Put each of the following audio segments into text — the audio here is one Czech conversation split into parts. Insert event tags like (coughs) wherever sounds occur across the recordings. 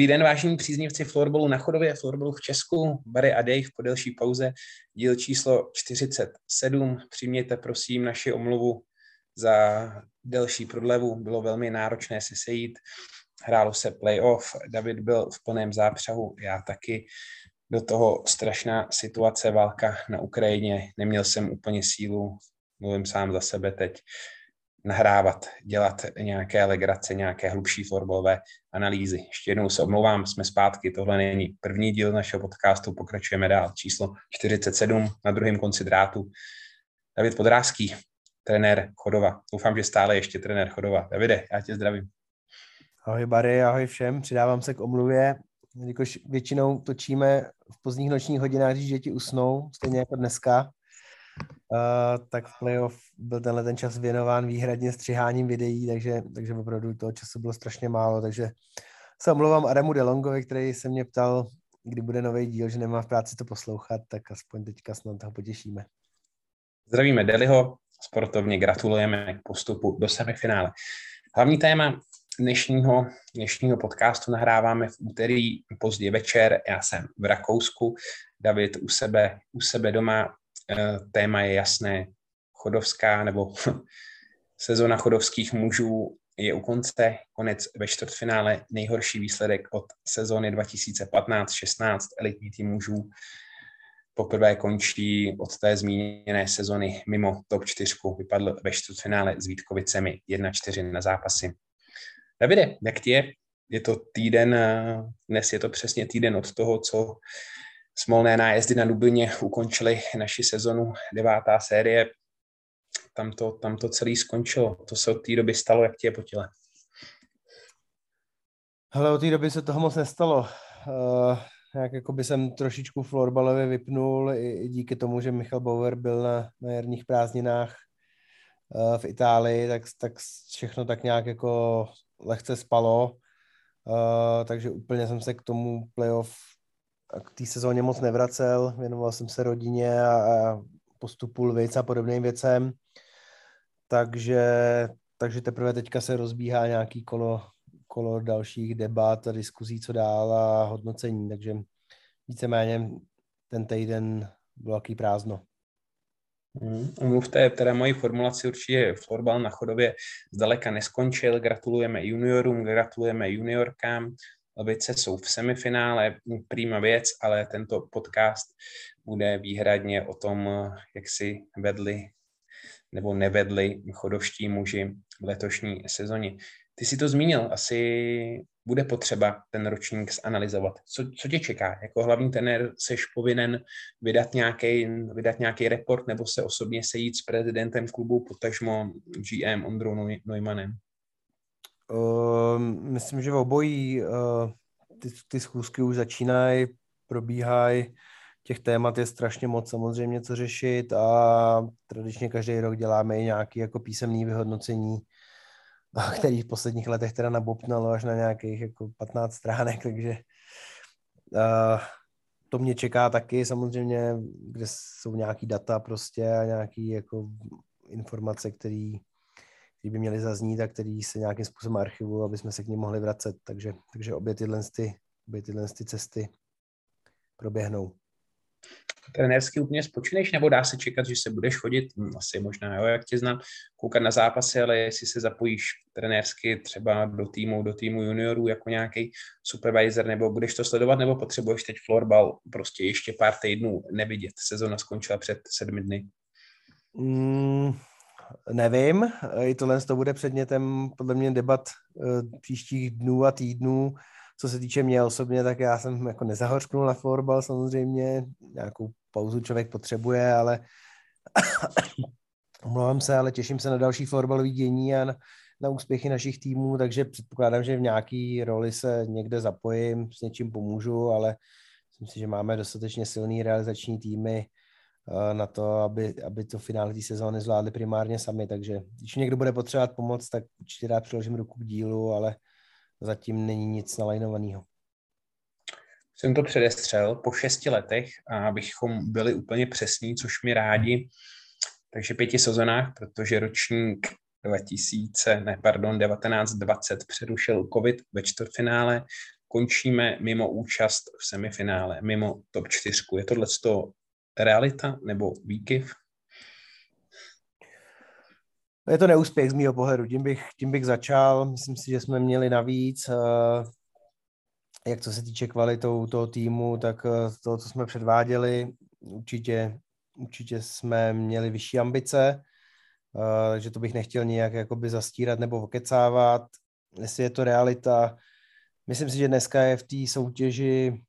Dobrý den, vážení příznivci florbalu na chodově, florbalu v Česku, Barry a Dave po delší pauze, díl číslo 47. Přijměte prosím naši omluvu za delší prodlevu, bylo velmi náročné se sejít, hrálo se playoff, David byl v plném zápřahu, já taky, do toho strašná situace, válka na Ukrajině, neměl jsem úplně sílu, mluvím sám za sebe teď, nahrávat, dělat nějaké legrace, nějaké hlubší florbalové analýzy. Ještě jednou se omlouvám, jsme zpátky, tohle není první díl našeho podcastu, pokračujeme dál, číslo 47 na druhém konci drátu. David Podrázký, trenér Chodova. Doufám, že stále ještě trenér Chodova. Davide, já tě zdravím. Ahoj Bary, ahoj všem, přidávám se k omluvě, jelikož většinou točíme v pozdních nočních hodinách, když děti usnou, stejně jako dneska, Uh, tak v playoff byl tenhle ten čas věnován výhradně střiháním videí, takže, takže opravdu toho času bylo strašně málo, takže se omlouvám Adamu Delongovi, který se mě ptal, kdy bude nový díl, že nemá v práci to poslouchat, tak aspoň teďka snad toho potěšíme. Zdravíme Deliho, sportovně gratulujeme k postupu do semifinále. Hlavní téma dnešního, dnešního podcastu nahráváme v úterý pozdě večer. Já jsem v Rakousku, David u sebe, u sebe doma téma je jasné. Chodovská nebo (laughs) sezona chodovských mužů je u konce, konec ve čtvrtfinále, nejhorší výsledek od sezóny 2015-16 elitní tým mužů. Poprvé končí od té zmíněné sezony mimo top 4, vypadl ve čtvrtfinále s Vítkovicemi 1-4 na zápasy. Davide, jak ti je? Je to týden, eh, dnes je to přesně týden od toho, co smolné nájezdy na Lubině ukončili naši sezonu, devátá série. Tam to, tam to celý skončilo. To se od té doby stalo, jak ti je po těle? Hele, od té doby se toho moc nestalo. Uh, nějak jako by jsem trošičku florbalově vypnul i, i díky tomu, že Michal Bauer byl na, na jarních prázdninách uh, v Itálii, tak, tak všechno tak nějak jako lehce spalo. Uh, takže úplně jsem se k tomu playoff k té sezóně moc nevracel, věnoval jsem se rodině a, postupu Lvic a podobným věcem, takže, takže teprve teďka se rozbíhá nějaký kolo, kolo dalších debat a diskuzí, co dál a hodnocení, takže víceméně ten týden byl jaký prázdno. Hmm, mluvte, teda moji formulaci určitě florbal na chodově zdaleka neskončil. Gratulujeme juniorům, gratulujeme juniorkám. Lavice jsou v semifinále, prýma věc, ale tento podcast bude výhradně o tom, jak si vedli nebo nevedli chodovští muži v letošní sezóně. Ty si to zmínil, asi bude potřeba ten ročník zanalizovat. Co, co tě čeká? Jako hlavní trenér seš povinen vydat nějaký, vydat nějaký report nebo se osobně sejít s prezidentem klubu, potažmo GM Ondrou Neumannem? Uh, myslím, že v obojí uh, ty, ty schůzky už začínají, probíhají. Těch témat je strašně moc samozřejmě co řešit a tradičně každý rok děláme i nějaké jako písemné vyhodnocení, (laughs) který v posledních letech teda nabopnalo až na nějakých jako 15 stránek, takže uh, to mě čeká taky samozřejmě, kde jsou nějaký data prostě a nějaký jako informace, které který by měly zaznít a který se nějakým způsobem archivují, aby jsme se k ním mohli vracet. Takže, takže obě tyhle, ty, obě tyhle ty cesty proběhnou. Trenérsky úplně spočineš, nebo dá se čekat, že se budeš chodit, hm, asi možná, jo, jak tě znám, koukat na zápasy, ale jestli se zapojíš trenérsky třeba do týmu, do týmu juniorů jako nějaký supervisor, nebo budeš to sledovat, nebo potřebuješ teď florbal prostě ještě pár týdnů nevidět. Sezona skončila před sedmi dny. Mm, nevím, i tohle to bude předmětem podle mě debat eh, příštích dnů a týdnů. Co se týče mě osobně, tak já jsem jako nezahořknul na florbal samozřejmě, nějakou pauzu člověk potřebuje, ale (coughs) omlouvám se, ale těším se na další florbalový dění a na, na úspěchy našich týmů, takže předpokládám, že v nějaký roli se někde zapojím, s něčím pomůžu, ale myslím si, že máme dostatečně silný realizační týmy, na to, aby, aby to finále té sezóny zvládli primárně sami, takže když někdo bude potřebovat pomoc, tak určitě rád přiložím ruku k dílu, ale zatím není nic nalajnovaného. Jsem to předestřel po šesti letech, abychom byli úplně přesní, což mi rádi, takže pěti sezonách, protože ročník 2000, ne, pardon, 1920 přerušil COVID ve čtvrtfinále, končíme mimo účast v semifinále, mimo top 4. Je tohle realita nebo výkyv? Je to neúspěch z mého pohledu, tím bych, tím bych začal. Myslím si, že jsme měli navíc, eh, jak co se týče kvalitou toho týmu, tak eh, to, co jsme předváděli, určitě, určitě jsme měli vyšší ambice, eh, takže to bych nechtěl nějak jakoby zastírat nebo okecávat. Jestli je to realita, myslím si, že dneska je v té soutěži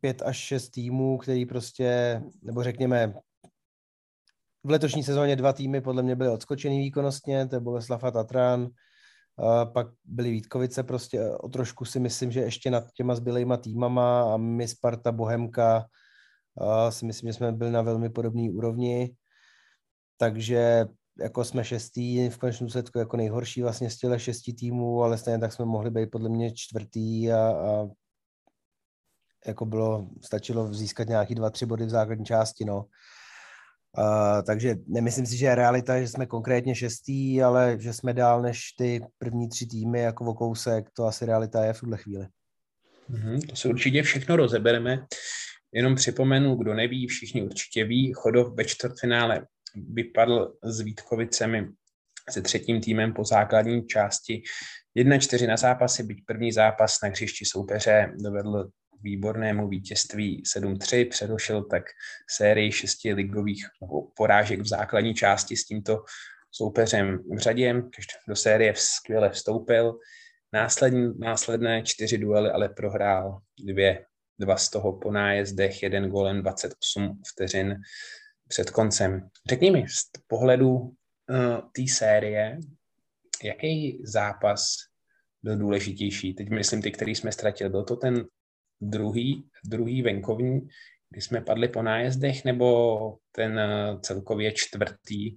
pět až šest týmů, který prostě, nebo řekněme, v letošní sezóně dva týmy podle mě byly odskočený výkonnostně, to je Boleslav a Tatran, pak byly Vítkovice prostě o trošku si myslím, že ještě nad těma zbylejma týmama a my Sparta, Bohemka si myslím, že jsme byli na velmi podobné úrovni, takže jako jsme šestý v konečném důsledku jako nejhorší vlastně z těle šesti týmů, ale stejně tak jsme mohli být podle mě čtvrtý a, a jako bylo, stačilo získat nějaký dva, tři body v základní části, no. Uh, takže nemyslím si, že je realita, že jsme konkrétně šestý, ale že jsme dál než ty první tři týmy jako o kousek, to asi realita je v tuhle chvíli. Mm-hmm, to se určitě všechno rozebereme. Jenom připomenu, kdo neví, všichni určitě ví, Chodov ve čtvrtfinále vypadl s Vítkovicemi se třetím týmem po základní části 1-4 na zápasy, byť první zápas na hřišti soupeře dovedl výbornému vítězství 7-3, předošel tak sérii šesti ligových porážek v základní části s tímto soupeřem v řadě, do série skvěle vstoupil. Následní, následné čtyři duely ale prohrál dvě, dva z toho po nájezdech, jeden golem 28 vteřin před koncem. Řekni mi z pohledu uh, té série, jaký zápas byl důležitější? Teď myslím ty, který jsme ztratili. Byl to ten druhý, druhý venkovní, kdy jsme padli po nájezdech, nebo ten uh, celkově čtvrtý,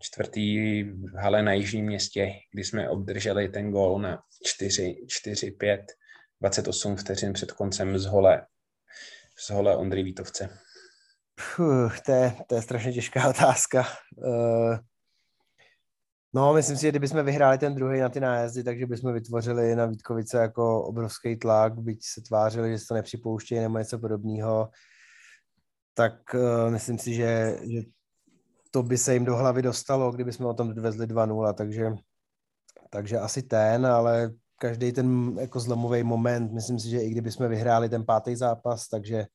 čtvrtý v hale na Jižním městě, kdy jsme obdrželi ten gól na 4, 4 5, 28 vteřin před koncem z hole, z hole Ondry Vítovce. Puh, to, je, to je strašně těžká (laughs) otázka. Uh, no, myslím si, že kdybychom vyhráli ten druhý na ty nájezdy, takže bychom vytvořili na Vítkovice jako obrovský tlak, byť se tvářili, že se to nepřipouštějí nebo něco podobného, tak uh, myslím si, že, že to by se jim do hlavy dostalo, kdyby jsme o tom odvezli 2-0, takže, takže asi ten, ale každý ten jako zlomový moment, myslím si, že i kdyby jsme vyhráli ten pátý zápas, takže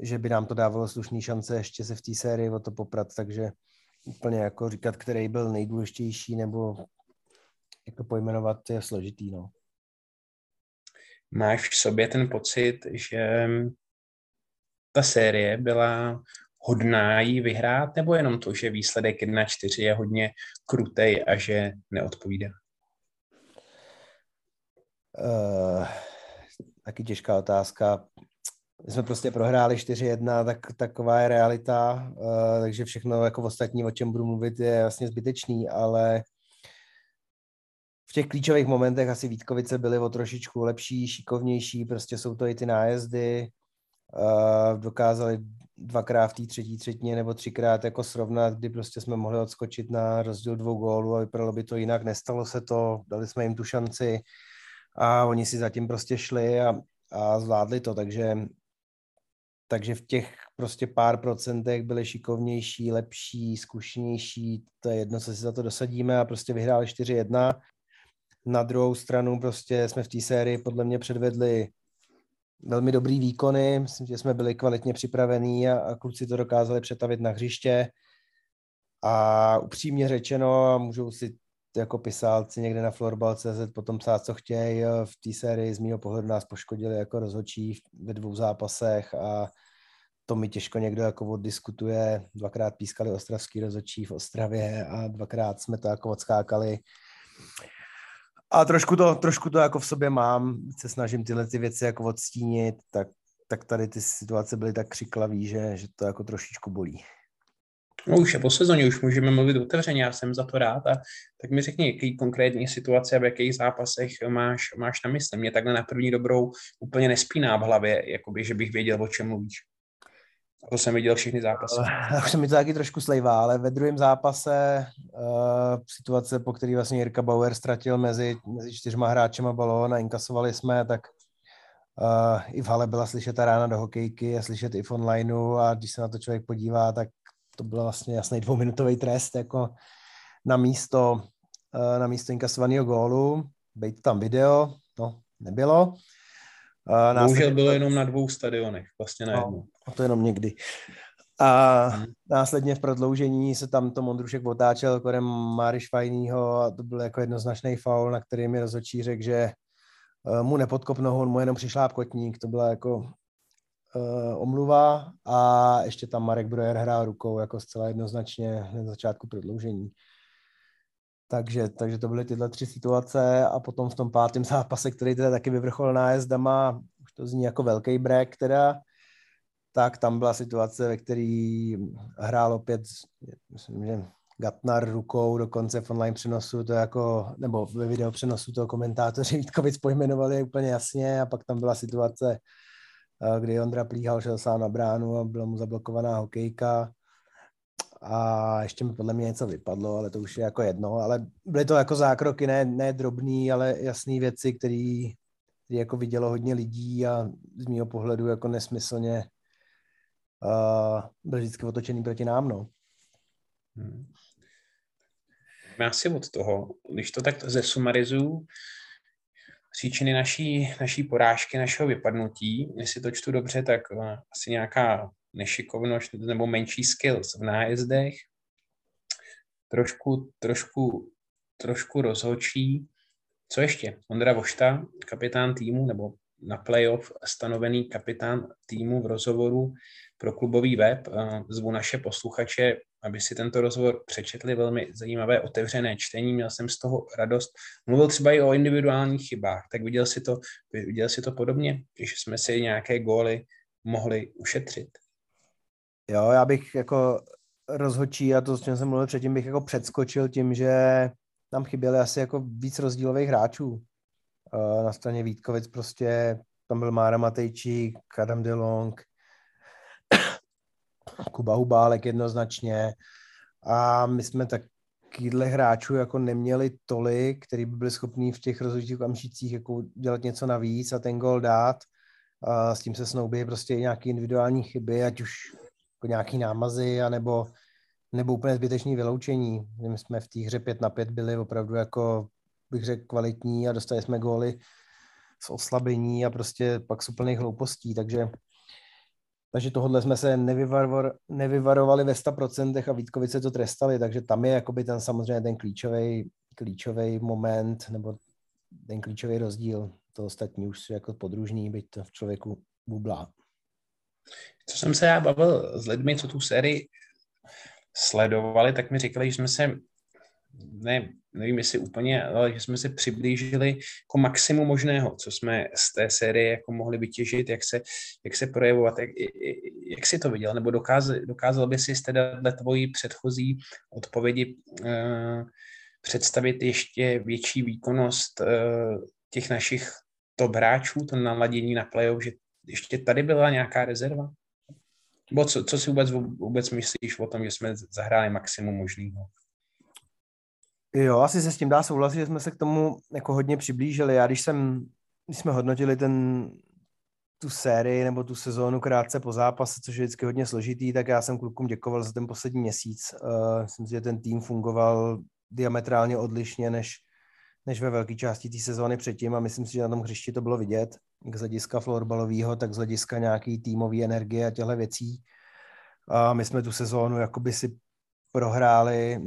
že by nám to dávalo slušný šance ještě se v té sérii o to poprat, takže úplně jako říkat, který byl nejdůležitější nebo jak to pojmenovat, je složitý, no. Máš v sobě ten pocit, že ta série byla hodná jí vyhrát, nebo jenom to, že výsledek 1-4 je hodně krutej a že neodpovídá? Uh, taky těžká otázka. My jsme prostě prohráli 4-1, tak taková je realita, uh, takže všechno jako ostatní, o čem budu mluvit, je vlastně zbytečný, ale v těch klíčových momentech asi Vítkovice byly o trošičku lepší, šikovnější, prostě jsou to i ty nájezdy, uh, dokázali dvakrát v té třetí třetině nebo třikrát jako srovnat, kdy prostě jsme mohli odskočit na rozdíl dvou gólů a vypadalo by to jinak, nestalo se to, dali jsme jim tu šanci a oni si zatím prostě šli a, a zvládli to, takže takže v těch prostě pár procentech byli šikovnější, lepší, zkušenější, to je jedno, co si za to dosadíme a prostě vyhráli 4-1. Na druhou stranu prostě jsme v té sérii podle mě předvedli velmi dobrý výkony, myslím, že jsme byli kvalitně připravení a, a kluci to dokázali přetavit na hřiště. A upřímně řečeno, můžou si jako pisálci někde na florbal.cz potom psát, co chtějí. V té sérii z mého pohledu nás poškodili jako rozhodčí ve dvou zápasech a to mi těžko někdo jako oddiskutuje. Dvakrát pískali ostravský rozhodčí v Ostravě a dvakrát jsme to jako odskákali. A trošku to, trošku to jako v sobě mám, se snažím tyhle ty věci jako odstínit, tak, tak tady ty situace byly tak křiklavý, že, že to jako trošičku bolí. No už je po sezóně, už můžeme mluvit otevřeně, já jsem za to rád. A tak mi řekni, jaký konkrétní situace a v jakých zápasech máš, máš na mysli. Mě takhle na první dobrou úplně nespíná v hlavě, jakoby, že bych věděl, o čem mluvíš. To jsem viděl všechny zápasy. Už se mi to taky trošku slejvá, ale ve druhém zápase uh, situace, po který vlastně Jirka Bauer ztratil mezi, mezi čtyřma hráčema balón a inkasovali jsme, tak Uh, I v hale byla slyšet ta rána do hokejky a slyšet i v onlineu a když se na to člověk podívá, tak to byl vlastně jasný dvouminutový trest jako na místo, uh, na místo inkasovaného gólu. Bejt tam video, no, nebylo. Uh, Bohužel bylo jenom na dvou stadionech, vlastně na no, jednom. A to jenom někdy. A hmm. následně v prodloužení se tam to Mondrušek otáčel kolem Máry Švajnýho a to byl jako jednoznačný faul, na který mi rozhodčí řekl, že uh, mu nepodkop nohu, on mu jenom přišláp kotník, to byla jako uh, omluva a ještě tam Marek Brojer hrál rukou jako zcela jednoznačně na začátku prodloužení. Takže, takže to byly tyhle tři situace a potom v tom pátém zápase, který teda taky vyvrcholil nájezdama, už to zní jako velký break teda, tak tam byla situace, ve který hrál opět, myslím, že Gatnar rukou dokonce v online přenosu, to jako, nebo ve video přenosu toho komentátoři Vítkovic pojmenovali úplně jasně a pak tam byla situace, kdy Ondra Plíhal šel sám na bránu a byla mu zablokovaná hokejka a ještě mi podle mě něco vypadlo, ale to už je jako jedno, ale byly to jako zákroky, ne, ne drobný, ale jasné věci, které jako vidělo hodně lidí a z mého pohledu jako nesmyslně uh, byl vždycky otočený proti nám, no. Hmm. Asi od toho, když to tak zesumarizuju, příčiny naší, naší porážky, našeho vypadnutí, jestli to čtu dobře, tak uh, asi nějaká nešikovnost nebo menší skills v nájezdech, trošku, trošku, trošku rozhočí. Co ještě? Ondra Vošta, kapitán týmu, nebo na playoff stanovený kapitán týmu v rozhovoru pro klubový web. Zvu naše posluchače, aby si tento rozhovor přečetli. Velmi zajímavé otevřené čtení, měl jsem z toho radost. Mluvil třeba i o individuálních chybách, tak viděl si to, viděl si to podobně, když jsme si nějaké góly mohli ušetřit. Jo, já bych jako rozhodčí, a to, s čím jsem mluvil předtím, bych jako předskočil tím, že nám chyběly asi jako víc rozdílových hráčů. Na straně Vítkovic prostě tam byl Mára Matejčík, Adam DeLong, Kuba Hubálek jednoznačně a my jsme takovýhle hráčů jako neměli tolik, který by byli schopní v těch rozhodčích okamžicích jako dělat něco navíc a ten gol dát. A s tím se snoubí prostě nějaké individuální chyby, ať už jako nějaký námazy, anebo, nebo úplně zbytečný vyloučení. My jsme v té hře 5 na 5 byli opravdu jako, bych řekl, kvalitní a dostali jsme góly z oslabení a prostě pak z úplných hloupostí, takže takže tohle jsme se nevyvar, nevyvarovali ve 100% a Vítkovice to trestali, takže tam je jakoby ten samozřejmě ten klíčový, klíčový moment nebo ten klíčový rozdíl. To ostatní už je jako podružný, byť to v člověku bublá. Co jsem se já bavil s lidmi, co tu sérii sledovali, tak mi říkali, že jsme se, ne, nevím jestli úplně, ale že jsme se přiblížili jako maximum možného, co jsme z té série jako mohli vytěžit, jak se, jak se projevovat, jak, jak si to viděl, nebo dokázal, dokázal by si teda dle tvojí předchozí odpovědi uh, představit ještě větší výkonnost uh, těch našich top hráčů, to naladění na playoff, že ještě tady byla nějaká rezerva? Co, co si vůbec, vůbec myslíš o tom, že jsme zahráli maximum možného? Jo, asi se s tím dá souhlasit, že jsme se k tomu jako hodně přiblížili. Já když jsem, když jsme hodnotili ten, tu sérii nebo tu sezónu krátce po zápase, což je vždycky hodně složitý, tak já jsem klukům děkoval za ten poslední měsíc. Uh, myslím si, že ten tým fungoval diametrálně odlišně než, než ve velké části té sezóny předtím a myslím si, že na tom hřišti to bylo vidět jak z hlediska florbalového, tak z hlediska nějaký týmové energie a těchto věcí. A my jsme tu sezónu jakoby si prohráli,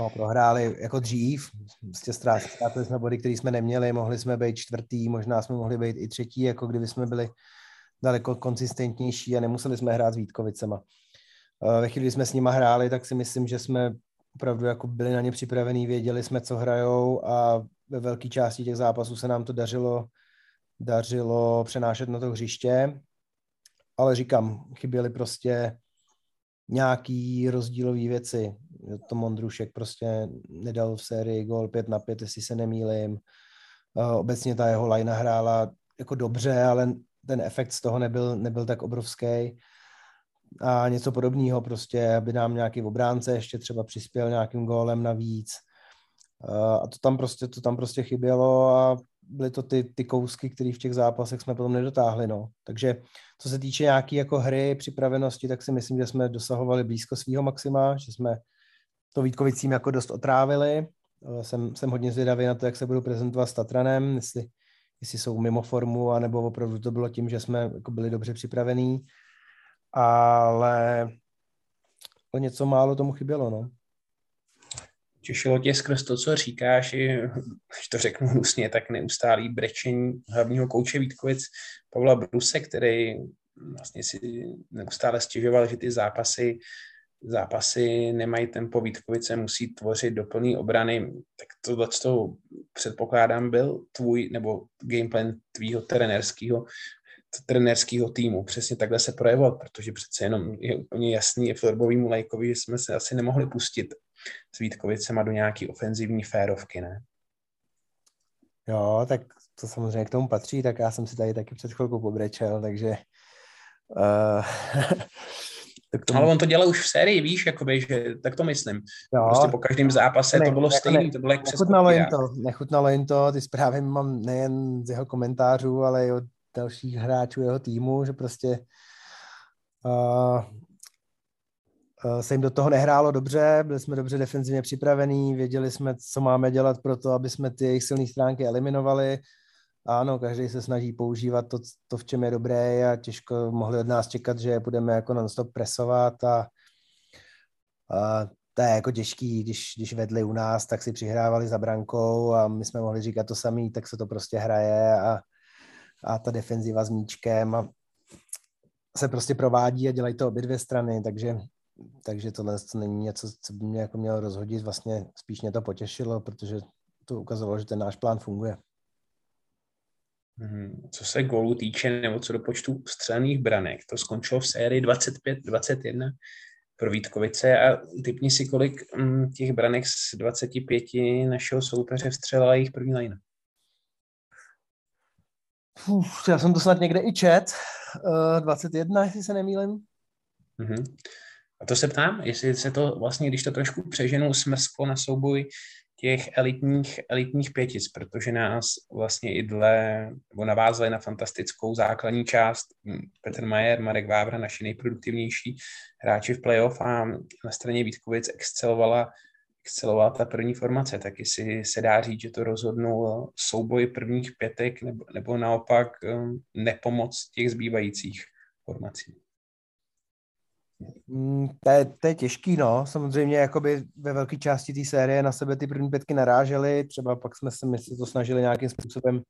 no, prohráli jako dřív, prostě ztrátili jsme body, které jsme neměli, mohli jsme být čtvrtý, možná jsme mohli být i třetí, jako kdyby jsme byli daleko konzistentnější a nemuseli jsme hrát s Vítkovicema. Ve chvíli, kdy jsme s nima hráli, tak si myslím, že jsme opravdu jako byli na ně připravení, věděli jsme, co hrajou a ve velké části těch zápasů se nám to dařilo dařilo přenášet na to hřiště, ale říkám, chyběly prostě nějaký rozdílové věci. To Mondrušek prostě nedal v sérii gol 5 na 5, jestli se nemýlim. Obecně ta jeho line hrála jako dobře, ale ten efekt z toho nebyl, nebyl tak obrovský. A něco podobného prostě, aby nám nějaký obránce ještě třeba přispěl nějakým gólem navíc. A to tam prostě, to tam prostě chybělo a byly to ty, ty kousky, které v těch zápasech jsme potom nedotáhli. No. Takže co se týče nějaké jako hry, připravenosti, tak si myslím, že jsme dosahovali blízko svého maxima, že jsme to Vítkovicím jako dost otrávili. Eh, jsem, jsem hodně zvědavý na to, jak se budu prezentovat s Tatranem, jestli, jestli jsou mimo formu, anebo opravdu to bylo tím, že jsme jako byli dobře připravení. Ale o něco málo tomu chybělo, no těšilo tě skrz to, co říkáš, i, když to řeknu hnusně, tak neustálý brečení hlavního kouče Vítkovic Pavla Bruse, který vlastně si neustále stěžoval, že ty zápasy zápasy nemají tempo, Vítkovice musí tvořit doplný obrany, tak tohle to předpokládám byl tvůj, nebo gameplan tvýho trenerského trenérského týmu. Přesně takhle se projevovat, protože přece jenom je úplně jasný florbovýmu lajkovi, že jsme se asi nemohli pustit s Vítkovicema do nějaký ofenzivní férovky, ne? Jo, tak to samozřejmě k tomu patří, tak já jsem si tady taky před chvilkou pobrečel, takže uh, (laughs) tak tomu... Ale on to dělal už v sérii, víš, jakoby, že tak to myslím. Jo. Prostě po každém zápase ne, to bylo stejné, to bylo jak nechutnalo jim to, nechutnalo jim to, ty zprávy mám nejen z jeho komentářů, ale i od dalších hráčů jeho týmu, že prostě uh, se jim do toho nehrálo dobře, byli jsme dobře defenzivně připravení, věděli jsme, co máme dělat pro to, aby jsme ty jejich silné stránky eliminovali. Ano, každý se snaží používat to, to, v čem je dobré a těžko mohli od nás čekat, že budeme jako non-stop presovat a, a to je jako těžký, když, když vedli u nás, tak si přihrávali za brankou a my jsme mohli říkat to samý, tak se to prostě hraje a, a ta defenziva s míčkem a se prostě provádí a dělají to obě dvě strany, takže takže tohle to není něco, co by mě jako mělo rozhodit, vlastně spíš mě to potěšilo, protože to ukazovalo, že ten náš plán funguje. Mhm. Co se gólů týče, nebo co do počtu střelných branek, to skončilo v sérii 25-21 pro Vítkovice a typni si, kolik mm, těch branek z 25 našeho soupeře vstřelila jejich první lajna. Uf, já jsem to snad někde i čet. Uh, 21, jestli se nemýlim. Mm-hmm. A to se ptám, jestli se to vlastně, když to trošku přeženu, smrsklo na souboj těch elitních, elitních pětic, protože nás vlastně i dle, nebo navázali na fantastickou základní část hm, Petr Majer, Marek Vávra, naši nejproduktivnější hráči v playoff a na straně Vítkovic excelovala, excelovala ta první formace, tak jestli se dá říct, že to rozhodnul souboj prvních pětek nebo, nebo naopak hm, nepomoc těch zbývajících formací. Mm, to je, to je těžký, no. Samozřejmě jakoby ve velké části té série na sebe ty první pětky narážely, třeba pak jsme se my se to snažili nějakým způsobem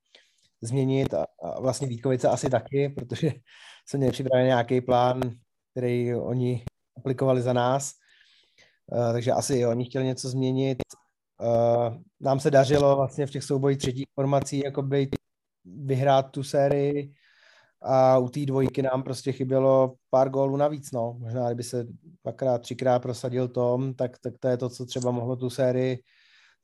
změnit a, a vlastně Vítkovice asi taky, protože (laughs) se měli připravený nějaký plán, který oni aplikovali za nás, uh, takže asi jo, oni chtěli něco změnit. Uh, nám se dařilo vlastně v těch soubojích třetích formací jakoby vyhrát tu sérii, a u té dvojky nám prostě chybělo pár gólů navíc, no. Možná, kdyby se dvakrát, třikrát prosadil Tom, tak, tak to je to, co třeba mohlo tu sérii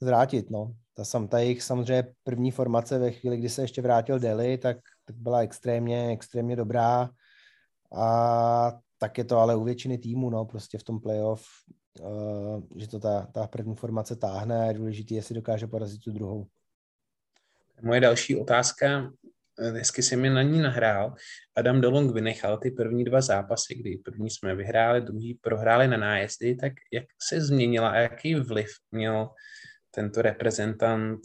zvrátit, no. Ta, sam, ta jejich samozřejmě první formace ve chvíli, kdy se ještě vrátil Deli, tak, tak byla extrémně, extrémně dobrá a tak je to ale u většiny týmů, no, prostě v tom playoff, uh, že to ta, ta první formace táhne a je důležité, jestli dokáže porazit tu druhou. Moje další otázka hezky si mi na ní nahrál. Adam Dolong vynechal ty první dva zápasy, kdy první jsme vyhráli, druhý prohráli na nájezdy, tak jak se změnila a jaký vliv měl tento reprezentant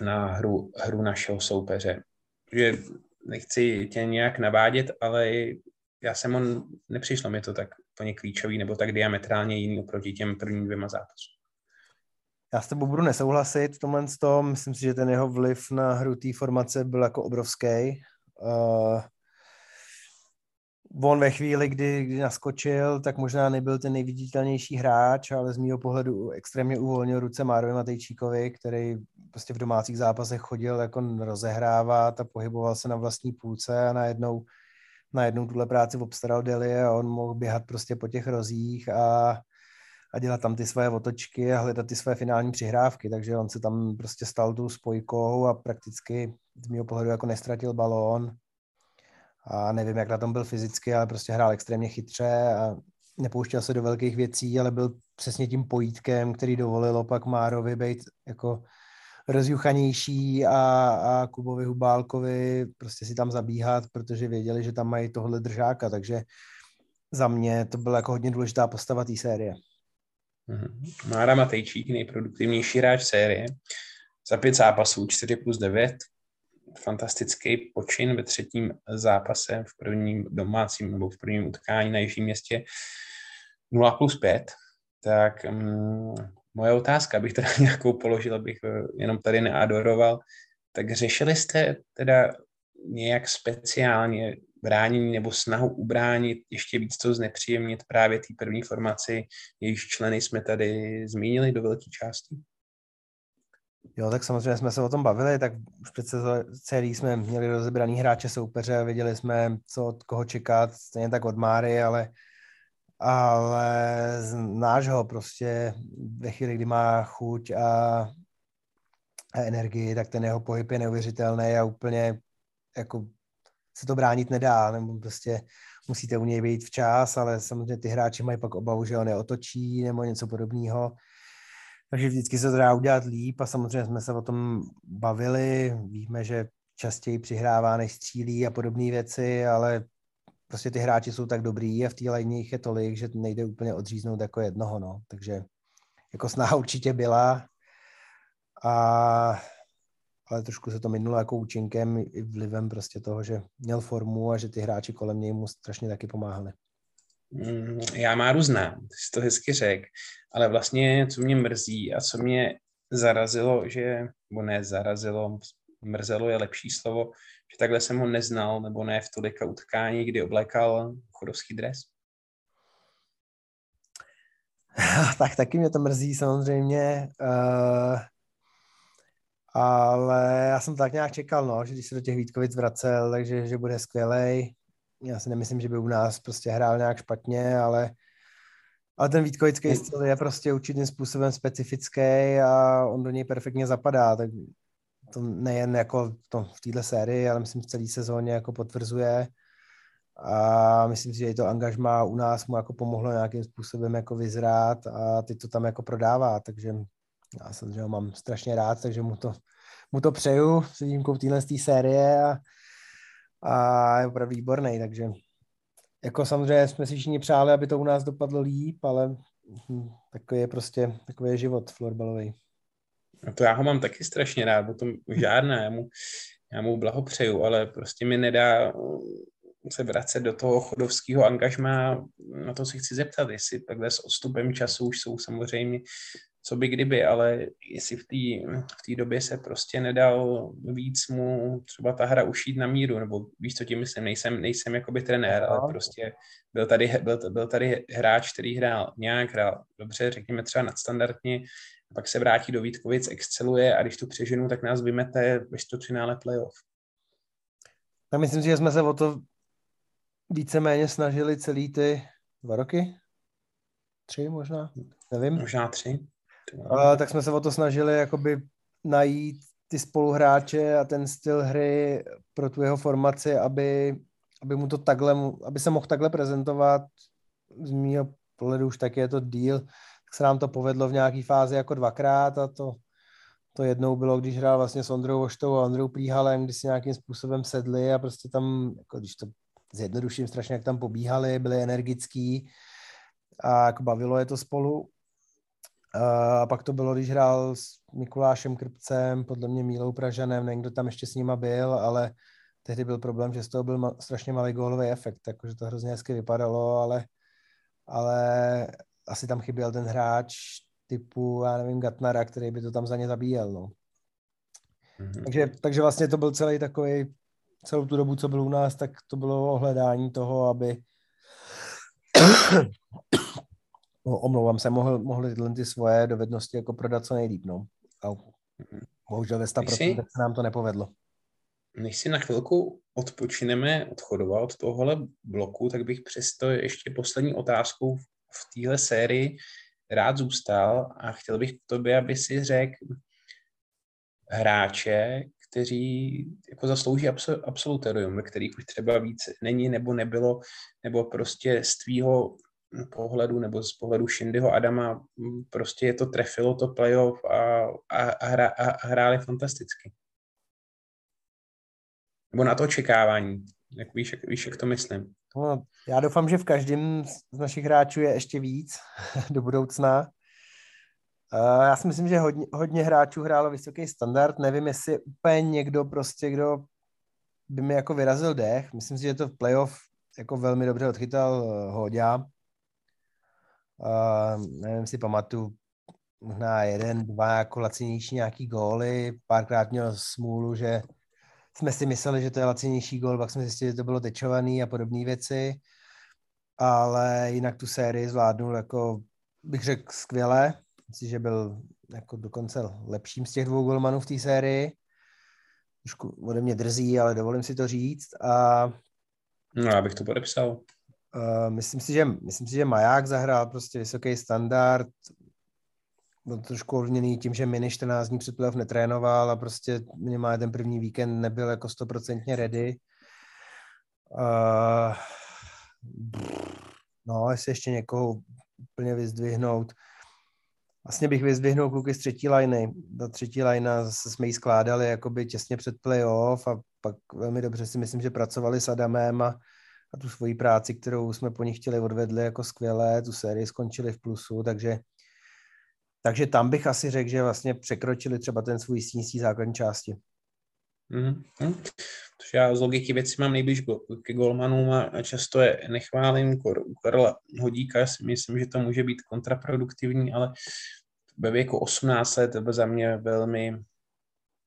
na hru, hru našeho soupeře? Že nechci tě nějak navádět, ale já jsem on, nepřišlo mi to tak úplně klíčový nebo tak diametrálně jiný oproti těm prvním dvěma zápasům. Já s tebou budu nesouhlasit v tomhle tom. Myslím si, že ten jeho vliv na hru té formace byl jako obrovský. Uh, on ve chvíli, kdy, kdy naskočil, tak možná nebyl ten nejviditelnější hráč, ale z mého pohledu extrémně uvolnil ruce Márovi Matejčíkovi, který prostě v domácích zápasech chodil jako rozehrávat a pohyboval se na vlastní půlce a najednou, najednou tuhle práci obstaral Deli a on mohl běhat prostě po těch rozích a a dělat tam ty svoje otočky a hledat ty své finální přihrávky, takže on se tam prostě stal tou spojkou a prakticky z mého pohledu jako nestratil balón. A nevím, jak na tom byl fyzicky, ale prostě hrál extrémně chytře a nepouštěl se do velkých věcí, ale byl přesně tím pojítkem, který dovolilo pak Márovi být jako rozjuchanější a, a Kubovi Hubálkovi prostě si tam zabíhat, protože věděli, že tam mají tohle držáka, takže za mě to byla jako hodně důležitá postava té série. Mm-hmm. Mára Matejčík, nejproduktivnější hráč série. Za pět zápasů, 4 plus 9. Fantastický počin ve třetím zápase v prvním domácím nebo v prvním utkání na Jižním městě 0 plus 5. Tak um, moje otázka, bych teda (laughs) nějakou položil, abych eh, jenom tady neadoroval, tak řešili jste teda nějak speciálně bránění nebo snahu ubránit, ještě víc to znepříjemnit právě té první formaci, jejíž členy jsme tady zmínili do velké části? Jo, tak samozřejmě jsme se o tom bavili, tak už přece celý jsme měli rozebraný hráče soupeře, věděli jsme, co od koho čekat, stejně tak od Máry, ale ale znáš ho prostě ve chvíli, kdy má chuť a, a energii, tak ten jeho pohyb je neuvěřitelný a úplně jako se to bránit nedá, nebo prostě musíte u něj být včas, ale samozřejmě ty hráči mají pak obavu, že ho neotočí nebo něco podobného. Takže vždycky se to dá udělat líp a samozřejmě jsme se o tom bavili. Víme, že častěji přihrává, než střílí a podobné věci, ale prostě ty hráči jsou tak dobrý a v té lajně jich je tolik, že nejde úplně odříznout jako jednoho, no. Takže jako snaha určitě byla, a, ale trošku se to minulo jako účinkem i vlivem prostě toho, že měl formu a že ty hráči kolem něj mu strašně taky pomáhali. Mm, já má různá, ty jsi to hezky řekl, ale vlastně co mě mrzí a co mě zarazilo, že, nebo ne zarazilo, mrzelo je lepší slovo, že takhle jsem ho neznal, nebo ne v tolika utkání, kdy oblékal chodovský dres? (laughs) tak taky mě to mrzí samozřejmě, uh, ale já jsem tak nějak čekal, no, že když se do těch Vítkovic vracel, takže že bude skvělej. Já si nemyslím, že by u nás prostě hrál nějak špatně, ale, ale ten Vítkovický styl je prostě určitým způsobem specifický a on do něj perfektně zapadá, tak to nejen jako to v této sérii, ale myslím v celé sezóně jako potvrzuje a myslím si, že i to angažma u nás mu jako pomohlo nějakým způsobem jako vyzrát a teď to tam jako prodává, takže já samozřejmě ho mám strašně rád, takže mu to, mu to přeju s výjimkou téhle série a, a je opravdu výborný, takže jako samozřejmě jsme si všichni přáli, aby to u nás dopadlo líp, ale hm, takový je prostě, takový je život florbalový. A to já ho mám taky strašně rád, o tom žádná, já mu, já mu blahopřeju, ale prostě mi nedá se vracet do toho chodovského angažma, na to si chci zeptat, jestli takhle s odstupem času už jsou samozřejmě co by kdyby, ale jestli v té v době se prostě nedal víc mu třeba ta hra ušít na míru, nebo víš, co tím myslím, nejsem, nejsem jakoby trenér, ale prostě byl tady, byl, byl tady hráč, který hrál nějak, hrál dobře, řekněme třeba nadstandardně, pak se vrátí do Vítkovic, exceluje a když tu přeženu, tak nás vymete ve čtvrtfinále playoff. Tak myslím si, že jsme se o to víceméně snažili celý ty dva roky? Tři možná? Nevím. Možná tři. A, tak jsme se o to snažili jakoby najít ty spoluhráče a ten styl hry pro tu jeho formaci, aby, aby mu to takhle, aby se mohl takhle prezentovat. Z mého pohledu už taky je to díl, tak se nám to povedlo v nějaké fázi jako dvakrát a to, to jednou bylo, když hrál vlastně s Ondrou Voštou a Ondrou Plíhalem, kdy si nějakým způsobem sedli a prostě tam, jako když to zjednoduším strašně, jak tam pobíhali, byli energický a jako bavilo je to spolu. A pak to bylo, když hrál s Mikulášem Krpcem, podle mě Mílou Pražanem, nevím, kdo tam ještě s nima byl, ale tehdy byl problém, že z toho byl ma- strašně malý gólový efekt, takže to hrozně hezky vypadalo, ale, ale asi tam chyběl ten hráč typu, já nevím, Gatnara, který by to tam za ně zabíjel, no. Mm-hmm. Takže, takže vlastně to byl celý takový, celou tu dobu, co byl u nás, tak to bylo ohledání toho, aby omlouvám se, mohl, mohli tyhle ty svoje dovednosti jako prodat co nejlíp, no. A bohužel ve 100% si, se nám to nepovedlo. Než si na chvilku odpočineme odchodovat od tohohle bloku, tak bych přesto ještě poslední otázkou v téhle sérii rád zůstal a chtěl bych k tobě, aby si řekl hráče, kteří jako zaslouží absolutorium, ve kterých už třeba víc není nebo nebylo, nebo prostě z tvýho pohledu nebo z pohledu Shindyho Adama prostě je to trefilo to playoff a, a, a, hra, a hráli fantasticky. Nebo na to očekávání. Jak víš, jak, víš, jak to myslím? No, já doufám, že v každém z našich hráčů je ještě víc (laughs) do budoucna. Já si myslím, že hodně, hodně hráčů hrálo vysoký standard. Nevím, jestli úplně někdo prostě, kdo by mi jako vyrazil dech. Myslím si, že to v playoff jako velmi dobře odchytal eh, Hoďa. Uh, nevím, si pamatuju, možná jeden, dva jako lacinější nějaký góly. Párkrát měl smůlu, že jsme si mysleli, že to je lacinější gól, pak jsme zjistili, že to bylo tečovaný a podobné věci. Ale jinak tu sérii zvládnul jako, bych řekl, skvěle. Myslím, že byl jako dokonce lepším z těch dvou golmanů v té sérii. Trošku ode mě drzí, ale dovolím si to říct. A No, já bych to podepsal. Uh, myslím, si, že, myslím si, že Maják zahrál prostě vysoký standard, byl trošku ovlivněný tím, že Mini 14 dní před netrénoval a prostě minimálně ten první víkend nebyl jako stoprocentně ready. Uh, no, jestli ještě někoho úplně vyzdvihnout. Vlastně bych vyzdvihnul kluky z třetí liny. Ta třetí lina zase jsme ji skládali jakoby těsně před playoff a pak velmi dobře si myslím, že pracovali s Adamem a, a tu svoji práci, kterou jsme po nich chtěli odvedli jako skvělé, tu sérii skončili v plusu, takže takže tam bych asi řekl, že vlastně překročili třeba ten svůj stín základní části. Mm-hmm. Protože já z logiky věci mám nejblíž ke golmanům a často je nechválím. U Karla Hodíka si myslím, že to může být kontraproduktivní, ale ve věku 18 let to byl za mě velmi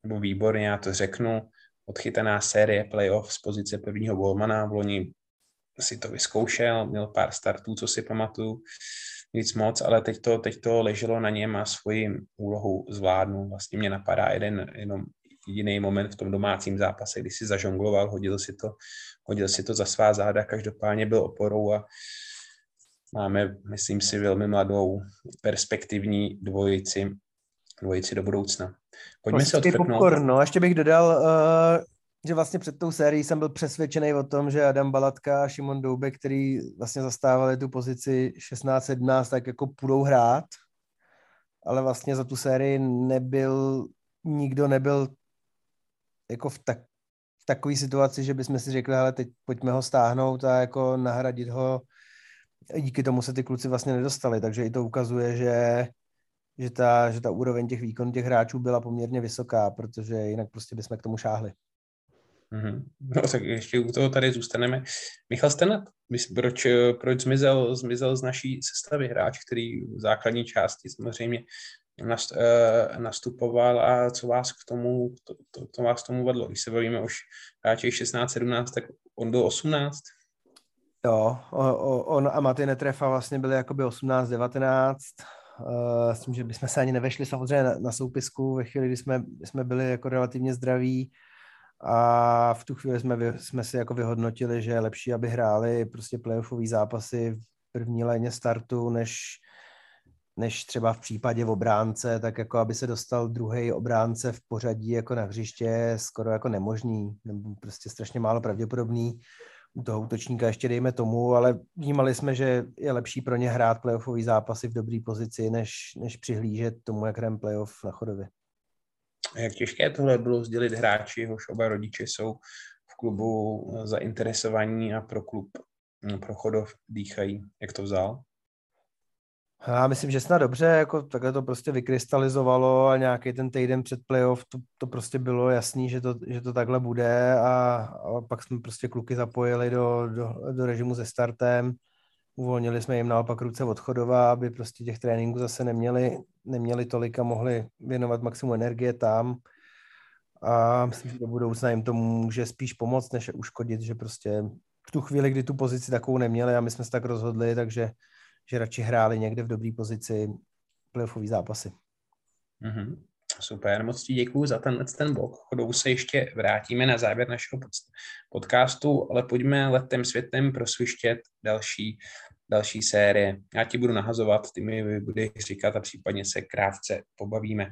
nebo výborně, já to řeknu, odchytaná série playoff z pozice prvního golmana. V loni si to vyzkoušel, měl pár startů, co si pamatuju, nic moc, ale teď to, teď to leželo na něm a svoji úlohu zvládnu. Vlastně mě napadá jeden jenom jiný moment v tom domácím zápase, kdy si zažongloval, hodil si to, hodil si to za svá záda, každopádně byl oporou a máme, myslím si, velmi mladou perspektivní dvojici, dvojici do budoucna. Pojďme se odfrknout. no, ještě bych dodal, uh, že vlastně před tou sérií jsem byl přesvědčený o tom, že Adam Balatka a Šimon Doube, který vlastně zastávali tu pozici 16-17, tak jako půjdou hrát, ale vlastně za tu sérii nebyl, nikdo nebyl jako v, tak, v takové situaci, že bychom si řekli, ale teď pojďme ho stáhnout a jako nahradit ho. Díky tomu se ty kluci vlastně nedostali, takže i to ukazuje, že, že, ta, že ta úroveň těch výkonů těch hráčů byla poměrně vysoká, protože jinak prostě bychom k tomu šáhli. Mm-hmm. No tak ještě u toho tady zůstaneme. Michal Stenat, proč, proč zmizel, zmizel z naší sestavy hráč, který v základní části samozřejmě Eh, nastupoval a co vás k tomu, to, to, to vás k tomu vedlo? Když se bavíme už hráči 16-17, tak on byl 18? Jo, on a Maty Netrefa vlastně byli jakoby 18-19, uh, s tím, že bychom se ani nevešli samozřejmě na, na soupisku ve chvíli, kdy jsme, jsme byli jako relativně zdraví a v tu chvíli jsme, jsme si jako vyhodnotili, že je lepší, aby hráli prostě playoffové zápasy v první léně startu, než než třeba v případě obránce, tak jako aby se dostal druhý obránce v pořadí jako na hřiště skoro jako nemožný, nebo prostě strašně málo pravděpodobný. U toho útočníka ještě dejme tomu, ale vnímali jsme, že je lepší pro ně hrát playoffový zápasy v dobré pozici, než, než přihlížet tomu, jak hrajeme playoff na chodově. Jak těžké tohle bylo sdělit hráči, jehož oba rodiče jsou v klubu zainteresovaní a pro klub pro chodov dýchají. Jak to vzal? Já myslím, že snad dobře, jako takhle to prostě vykrystalizovalo a nějaký ten týden před playoff to, to prostě bylo jasný, že to, že to takhle bude a, a pak jsme prostě kluky zapojili do, do, do režimu se startem. Uvolnili jsme jim naopak ruce odchodová, aby prostě těch tréninků zase neměli, neměli tolik a mohli věnovat maximum energie tam. A myslím, že do budoucna jim to může spíš pomoct, než uškodit, že prostě v tu chvíli, kdy tu pozici takovou neměli a my jsme se tak rozhodli, takže že radši hráli někde v dobré pozici playoffové zápasy. Mm-hmm. Super, moc ti děkuji za ten, ten blok. Chodou se ještě vrátíme na závěr našeho podcastu, ale pojďme letem světem prosvištět další, další série. Já ti budu nahazovat, ty mi budeš říkat a případně se krátce pobavíme.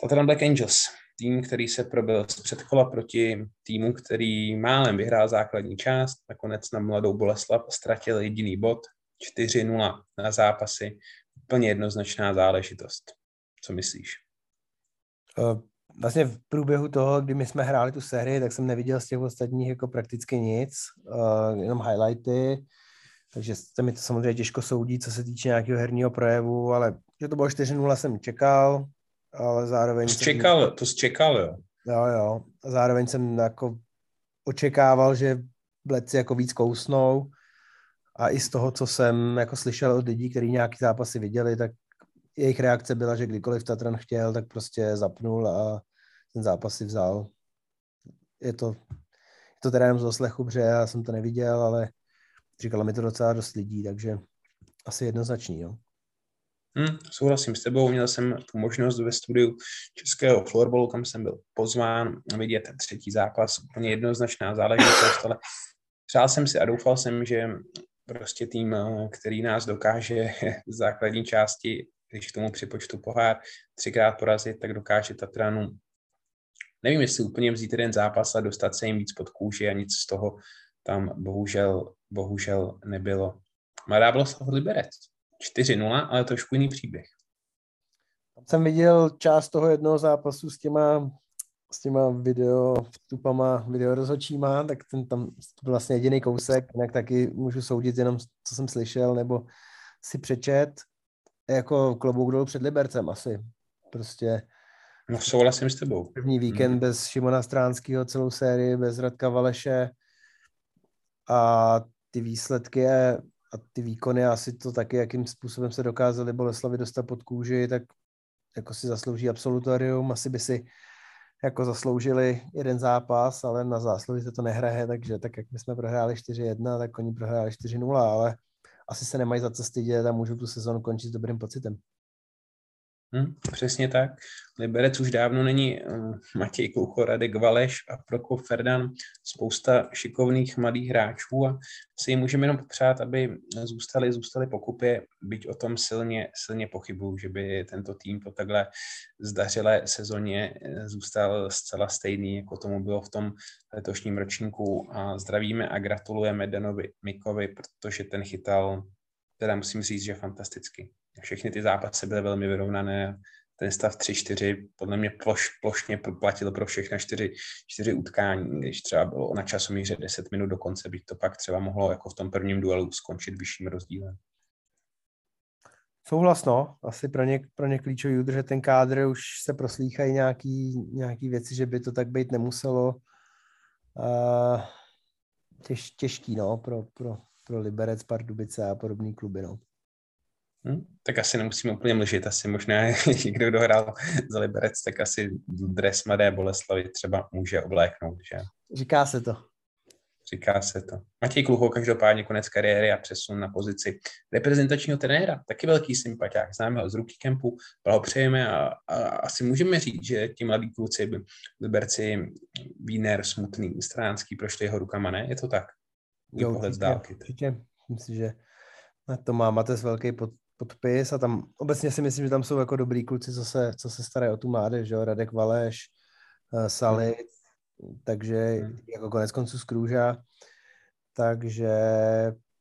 Tottenham Black Angels, tým, který se probil z předkola proti týmu, který málem vyhrál základní část, nakonec na mladou Boleslav ztratil jediný bod, 4-0 na zápasy. Úplně jednoznačná záležitost. Co myslíš? Uh, vlastně v průběhu toho, kdy my jsme hráli tu sérii, tak jsem neviděl z těch ostatních jako prakticky nic, uh, jenom highlighty, takže se mi to samozřejmě těžko soudí, co se týče nějakého herního projevu, ale že to bylo 4-0 jsem čekal, ale zároveň... To jsi čekal, to jsi čekal, jo. Jo, jo. A zároveň jsem jako očekával, že bledci jako víc kousnou a i z toho, co jsem jako slyšel od lidí, kteří nějaký zápasy viděli, tak jejich reakce byla, že kdykoliv Tatran chtěl, tak prostě zapnul a ten zápas si vzal. Je to, je to teda jenom z doslechu, protože já jsem to neviděl, ale říkala mi to docela dost lidí, takže asi jednoznačný, jo. Hmm, souhlasím s tebou, měl jsem tu možnost ve studiu českého florbalu, kam jsem byl pozván vidět třetí zápas, úplně jednoznačná záležitost, ale přál jsem si a doufal jsem, že prostě tým, který nás dokáže (laughs) v základní části, když k tomu připočtu pohár, třikrát porazit, tak dokáže Tatranu nevím, jestli úplně vzít jeden zápas a dostat se jim víc pod kůži a nic z toho tam bohužel, bohužel nebylo. Mladá Boleslav Liberec. 4-0, ale trošku jiný příběh. Tam jsem viděl část toho jednoho zápasu s těma, s těma video vstupama, video rozhočíma, tak ten tam byl vlastně jediný kousek, jinak taky můžu soudit jenom, co jsem slyšel, nebo si přečet, jako klobouk dolů před Libercem asi. Prostě No souhlasím s tebou. První víkend hmm. bez Šimona Stránského celou sérii, bez Radka Valeše a ty výsledky a ty výkony asi to taky, jakým způsobem se dokázali Boleslavi dostat pod kůži, tak jako si zaslouží absolutorium, asi by si jako zasloužili jeden zápas, ale na zásluhy se to nehraje, takže tak jak my jsme prohráli 4-1, tak oni prohráli 4-0, ale asi se nemají za co stydět a můžou tu sezonu končit s dobrým pocitem. Hmm, přesně tak. Liberec už dávno není um, Matěj Koucho, Radek Valeš a Prokop Ferdan, spousta šikovných mladých hráčů a si jim můžeme jenom popřát, aby zůstali, zůstali pokupě, byť o tom silně, silně pochybuju, že by tento tým po takhle zdařilé sezóně eh, zůstal zcela stejný, jako tomu bylo v tom letošním ročníku. A zdravíme a gratulujeme Danovi Mikovi, protože ten chytal, teda musím říct, že fantasticky všechny ty zápasy byly velmi vyrovnané. Ten stav 3-4 podle mě ploš, plošně platil pro všechna čtyři, čtyři utkání, když třeba bylo na časomíře 10 minut do konce, byť to pak třeba mohlo jako v tom prvním duelu skončit vyšším rozdílem. Souhlas, no. Asi pro ně, pro ně klíčový udržet ten kádr, už se proslýchají nějaký, nějaký věci, že by to tak být nemuselo. Uh, těž, těžký, no, pro, pro, pro Liberec, Pardubice a podobný kluby, no. Hm? Tak asi nemusíme úplně mlžit, asi možná (laughs) někdo, kdo hrál za Liberec, tak asi dres Mladé Boleslavy třeba může obléknout, že? Říká se to. Říká se to. Matěj Klucho každopádně konec kariéry a přesun na pozici reprezentačního trenéra. Taky velký sympatiák. Známe ho z Rookie Campu, blahopřejeme a, a, asi můžeme říct, že ti mladí kluci, Liberci, Wiener, Smutný, Stránský prošli jeho rukama, ne? Je to tak? Jo, pohled z dálky. Určitě. Myslím, že to má Mates velký pod, podpis a tam obecně si myslím, že tam jsou jako dobrý kluci, co se, co se starají o tu mládež, že jo? Radek Valeš, uh, Sali, mm. takže mm. jako konec konců z Krůža, takže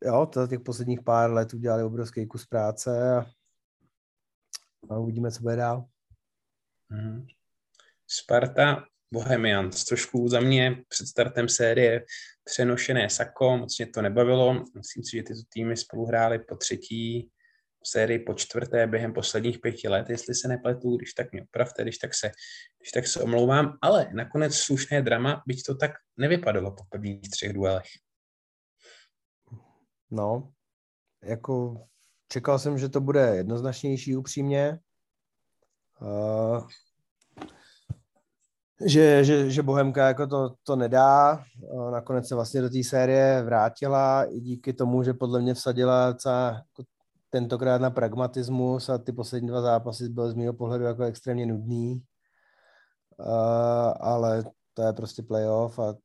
jo, to za těch posledních pár let udělali obrovský kus práce a, a uvidíme, co bude dál. Mm. Sparta Bohemians, trošku za mě před startem série přenošené sako, moc mě to nebavilo. Myslím si, že tyto týmy spolu hrály po třetí sérii po čtvrté během posledních pěti let, jestli se nepletu, když tak mě opravte, když tak se, když tak se omlouvám, ale nakonec slušné drama, byť to tak nevypadalo po prvních třech duelech. No, jako čekal jsem, že to bude jednoznačnější upřímně. Uh, že, že, že Bohemka jako to, to nedá. Uh, nakonec se vlastně do té série vrátila i díky tomu, že podle mě vsadila celá, jako tentokrát na pragmatismus a ty poslední dva zápasy byly z mého pohledu jako extrémně nudný. Uh, ale to je prostě playoff a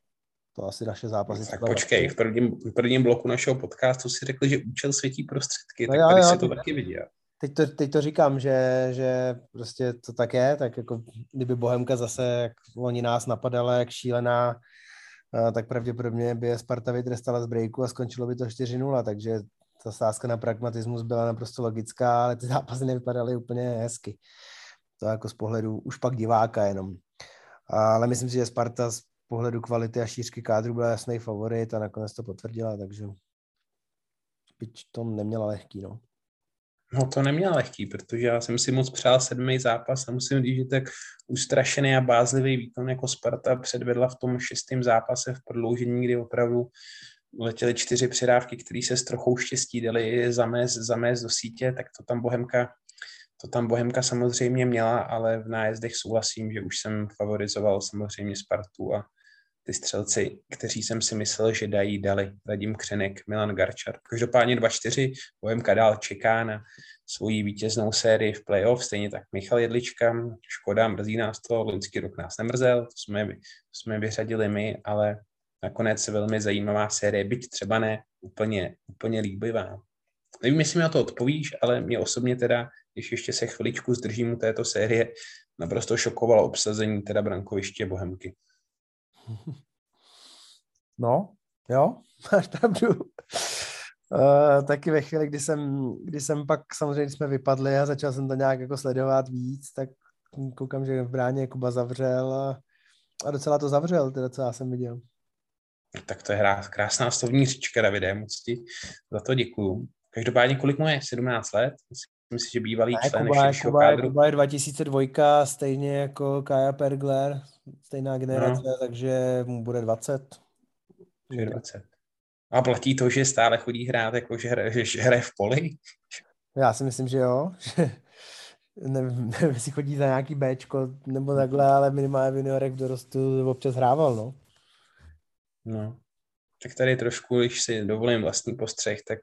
to asi naše zápasy. Tak počkej, v prvním, v prvním bloku našeho podcastu si řekli, že účel světí prostředky, no tak jo, tady jo, si to teď, taky viděl. Teď to, teď to říkám, že, že prostě to tak je, tak jako kdyby Bohemka zase, jak oni nás napadala, jak šílená, tak pravděpodobně by je Sparta vytrestala z breaku a skončilo by to 4-0, takže ta sázka na pragmatismus byla naprosto logická, ale ty zápasy nevypadaly úplně hezky. To jako z pohledu už pak diváka jenom. Ale myslím si, že Sparta z pohledu kvality a šířky kádru byla jasný favorit a nakonec to potvrdila, takže byť to neměla lehký, no. No to neměla lehký, protože já jsem si moc přál sedmý zápas a musím říct, že tak ustrašený a bázlivý výkon jako Sparta předvedla v tom šestém zápase v prodloužení, kdy opravdu letěly čtyři přidávky, které se s trochou štěstí dali zamést, zamést do sítě, tak to tam Bohemka to tam Bohemka samozřejmě měla, ale v nájezdech souhlasím, že už jsem favorizoval samozřejmě Spartu a ty střelci, kteří jsem si myslel, že dají, dali. Radim Křenek, Milan Garčar. Každopádně 2-4, Bohemka dál čeká na svoji vítěznou sérii v playoff, stejně tak Michal Jedlička, škoda, mrzí nás to, loňský rok nás nemrzel, to jsme, to jsme vyřadili my, ale nakonec velmi zajímavá série, byť třeba ne úplně, úplně líbivá. Nevím, jestli mi na to odpovíš, ale mě osobně teda, když ještě se chviličku zdržím u této série, naprosto šokovalo obsazení teda brankoviště Bohemky. (laughs) No, jo, (laughs) máš pravdu. Uh, taky ve chvíli, kdy jsem, kdy jsem pak, samozřejmě jsme vypadli a začal jsem to nějak jako sledovat víc, tak koukám, že v bráně Kuba zavřel a, a docela to zavřel, teda co já jsem viděl. Tak to je hra, krásná slovní říčka, Davide, moc ti za to děkuju. Každopádně, kolik mu je? 17 let? Myslím si, že bývalý ne, člen Kuba, Kuba, kádru. Kuba je 2002, stejně jako Kaja Pergler, stejná generace, no. takže mu bude 20. 20. A platí to, že stále chodí hrát, jako že hraje, že hraje v poli? Já si myslím, že jo. (laughs) nevím, nevím, jestli chodí za nějaký Bčko nebo takhle, ale minimálně v juniorech v dorostu občas hrával, no. No, tak tady trošku, když si dovolím vlastní postřeh, tak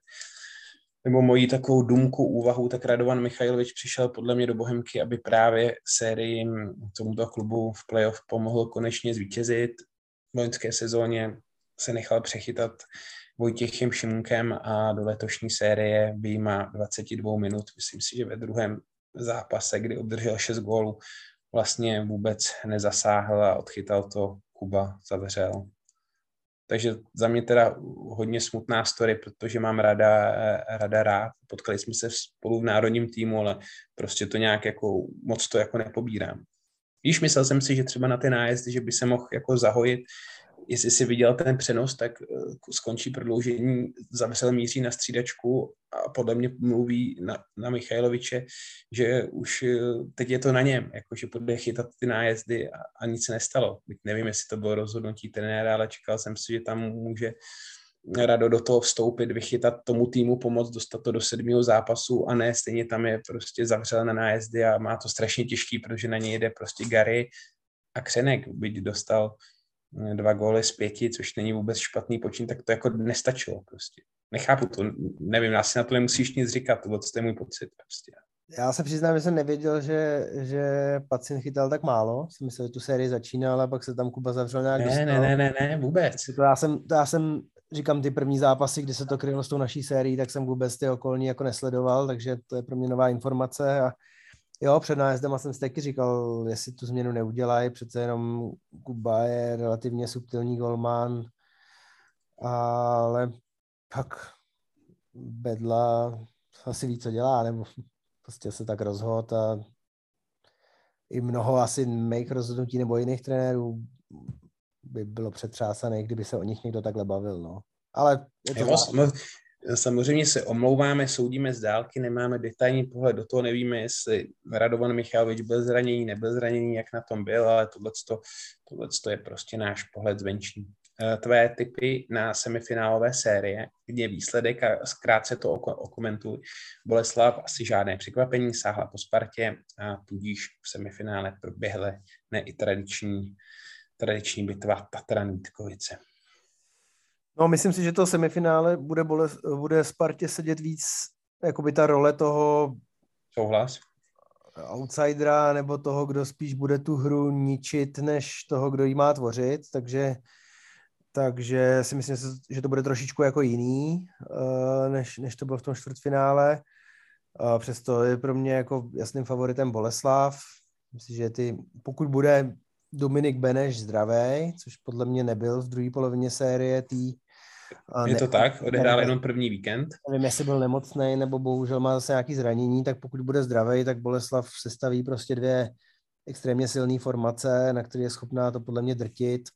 nebo moji takovou důmku, úvahu, tak Radovan Michajlovič přišel podle mě do Bohemky, aby právě sérii tomuto klubu v playoff pomohl konečně zvítězit. V loňské sezóně se nechal přechytat Vojtěchem Šimunkem a do letošní série výjima 22 minut, myslím si, že ve druhém zápase, kdy obdržel 6 gólů, vlastně vůbec nezasáhl a odchytal to Kuba Zavřel. Takže za mě teda hodně smutná story, protože mám rada, rada rád. Potkali jsme se spolu v národním týmu, ale prostě to nějak jako moc to jako nepobírám. Víš, myslel jsem si, že třeba na ty nájezdy, že by se mohl jako zahojit, jestli si viděl ten přenos, tak eh, skončí prodloužení, zavřel míří na střídačku a podle mě mluví na, na Michailoviče, že už eh, teď je to na něm, jakože bude chytat ty nájezdy a, a nic se nestalo. Byť nevím, jestli to bylo rozhodnutí trenéra, ale čekal jsem si, že tam může Rado do toho vstoupit, vychytat tomu týmu pomoc, dostat to do sedmého zápasu a ne, stejně tam je prostě zavřel na nájezdy a má to strašně těžký, protože na něj jde prostě Gary a Křenek, byť dostal dva góly z pěti, což není vůbec špatný počin, tak to jako nestačilo prostě. Nechápu to, nevím, asi na to nemusíš nic říkat, to je můj pocit prostě. Já se přiznám, že jsem nevěděl, že, že pacient chytal tak málo. Jsem myslel, že tu sérii začínal a pak se tam Kuba zavřel nějak ne, dostal. Ne, ne, ne, ne, vůbec. To já jsem, to já jsem, říkám, ty první zápasy, kdy se to krylo s tou naší sérií, tak jsem vůbec ty okolní jako nesledoval, takže to je pro mě nová informace a Jo, před nájezdem jsem si taky říkal, jestli tu změnu neudělají, přece jenom Kuba je relativně subtilní golman, ale pak Bedla asi ví, co dělá, nebo prostě se tak rozhod a i mnoho asi make rozhodnutí nebo jiných trenérů by bylo přetřásané, kdyby se o nich někdo takhle bavil, no. Ale je to jo, Samozřejmě se omlouváme, soudíme z dálky, nemáme detailní pohled do toho, nevíme, jestli Radovan Michalovič byl zraněný, nebyl zraněný, jak na tom byl, ale tohle je prostě náš pohled zvenční. Eh, tvé typy na semifinálové série, kde výsledek a zkrátce to okomentuj. Boleslav asi žádné překvapení, sáhla po Spartě a tudíž v semifinále proběhly ne i tradiční, tradiční bitva Tatran Vítkovice. No, myslím si, že to semifinále bude, bole, bude Spartě sedět víc jakoby ta role toho Souhlas. outsidera nebo toho, kdo spíš bude tu hru ničit, než toho, kdo ji má tvořit, takže takže si myslím, že to bude trošičku jako jiný, eh, než, než to bylo v tom čtvrtfinále. Přesto je pro mě jako jasným favoritem Boleslav. Myslím, že ty, pokud bude Dominik Beneš zdravý, což podle mě nebyl v druhé polovině série tý, Je to tak? Odehrál jenom první víkend? Nevím, jestli byl nemocný, nebo bohužel má zase nějaký zranění, tak pokud bude zdravý, tak Boleslav sestaví prostě dvě extrémně silné formace, na které je schopná to podle mě drtit.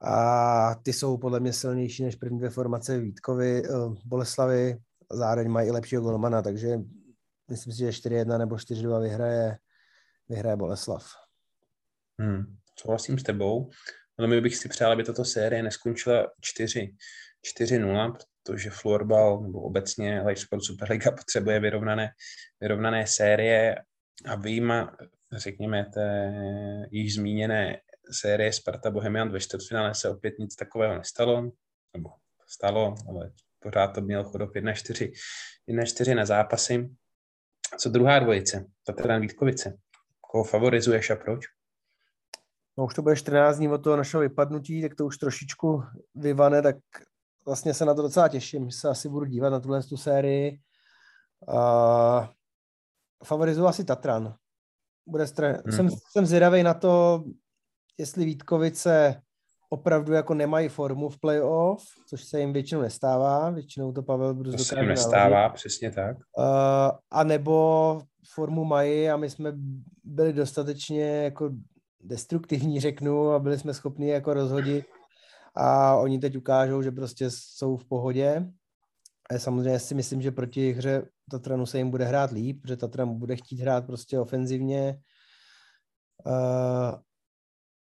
A ty jsou podle mě silnější než první dvě formace Vítkovi, uh, Boleslavy. Zároveň mají i lepšího golmana, takže myslím si, že 4-1 nebo 4-2 vyhraje, vyhraje Boleslav. Hmm, souhlasím s tebou. Velmi bych si přál, aby tato série neskončila 4, 4-0, protože florbal nebo obecně Live Sport Superliga (laughs) potřebuje vyrovnané, vyrovnané série a vyjma, řekněme, té již zmíněné série Sparta Bohemian ve čtvrtfinále se opět nic takového nestalo, nebo stalo, ale pořád to měl chodok 1-4, 1-4 na zápasy. Co druhá dvojice, Tatran Vítkovice, koho favorizuješ a proč? No už to bude 14 dní od toho našeho vypadnutí, tak to už trošičku vyvane, tak vlastně se na to docela těším, že se asi budu dívat na tuhle tu sérii. Uh, favorizuju asi Tatran. Bude stre... hmm. jsem, jsem zvědavý na to, jestli Vítkovice opravdu jako nemají formu v playoff, což se jim většinou nestává, většinou to Pavel Brus To se jim nestává, naložit. přesně tak. Uh, a nebo formu mají a my jsme byli dostatečně jako destruktivní, (laughs) řeknu, a byli jsme schopni jako rozhodit a oni teď ukážou, že prostě jsou v pohodě. A samozřejmě si myslím, že proti hře Tatranu se jim bude hrát líp, že Tatran bude chtít hrát prostě ofenzivně.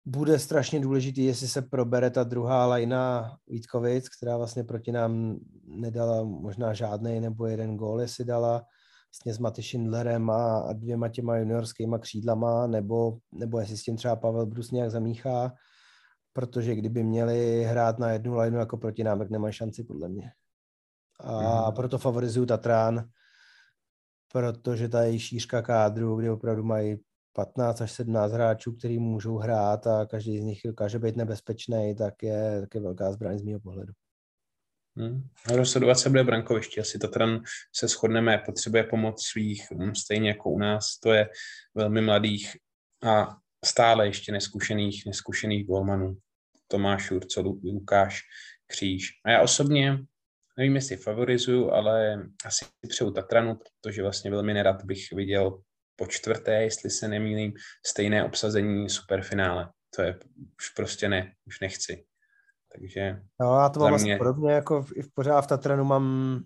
Bude strašně důležitý, jestli se probere ta druhá lajna Vítkovic, která vlastně proti nám nedala možná žádný nebo jeden gól, jestli dala vlastně s Maty Schindlerem a, a dvěma těma juniorskýma křídlama, nebo, nebo jestli s tím třeba Pavel Brus nějak zamíchá, protože kdyby měli hrát na jednu lineu jako proti nám, tak nemají šanci podle mě. A mm. proto favorizuju Tatrán, protože ta její šířka kádru, kde opravdu mají 15 až 17 hráčů, kteří můžou hrát a každý z nich dokáže být nebezpečný, tak je, tak je velká zbraň z mého pohledu. Hmm. Rozhodovat se bude brankoviště. Asi Tatran se shodneme, potřebuje pomoc svých, hm, stejně jako u nás. To je velmi mladých a stále ještě neskušených, neskušených golmanů. Tomáš Jurco, Lukáš Kříž. A já osobně, nevím, jestli favorizuju, ale asi přeju Tatranu, protože vlastně velmi nerad bych viděl po čtvrté, jestli se nemýlím, stejné obsazení superfinále. To je už prostě ne, už nechci. Takže no, já to mám mě... podobně, jako v, i v pořád v Tatranu mám,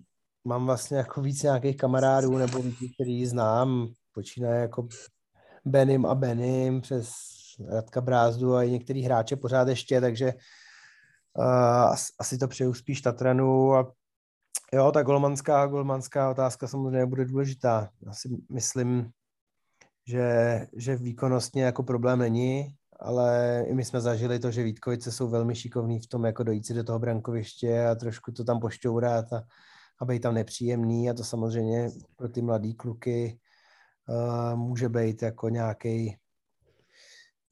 mám vlastně jako víc nějakých kamarádů nebo lidí, který znám, počínaje jako Benim a Benim přes Radka Brázdu a i některý hráče pořád ještě, takže uh, asi to přeju spíš Tatranu a jo, ta golmanská, golmanská otázka samozřejmě bude důležitá. Já si myslím, že, že výkonnostně jako problém není, ale i my jsme zažili to, že Vítkovice jsou velmi šikovní v tom, jako dojít si do toho brankoviště a trošku to tam pošťourat a, a být tam nepříjemný a to samozřejmě pro ty mladý kluky uh, může být jako nějaký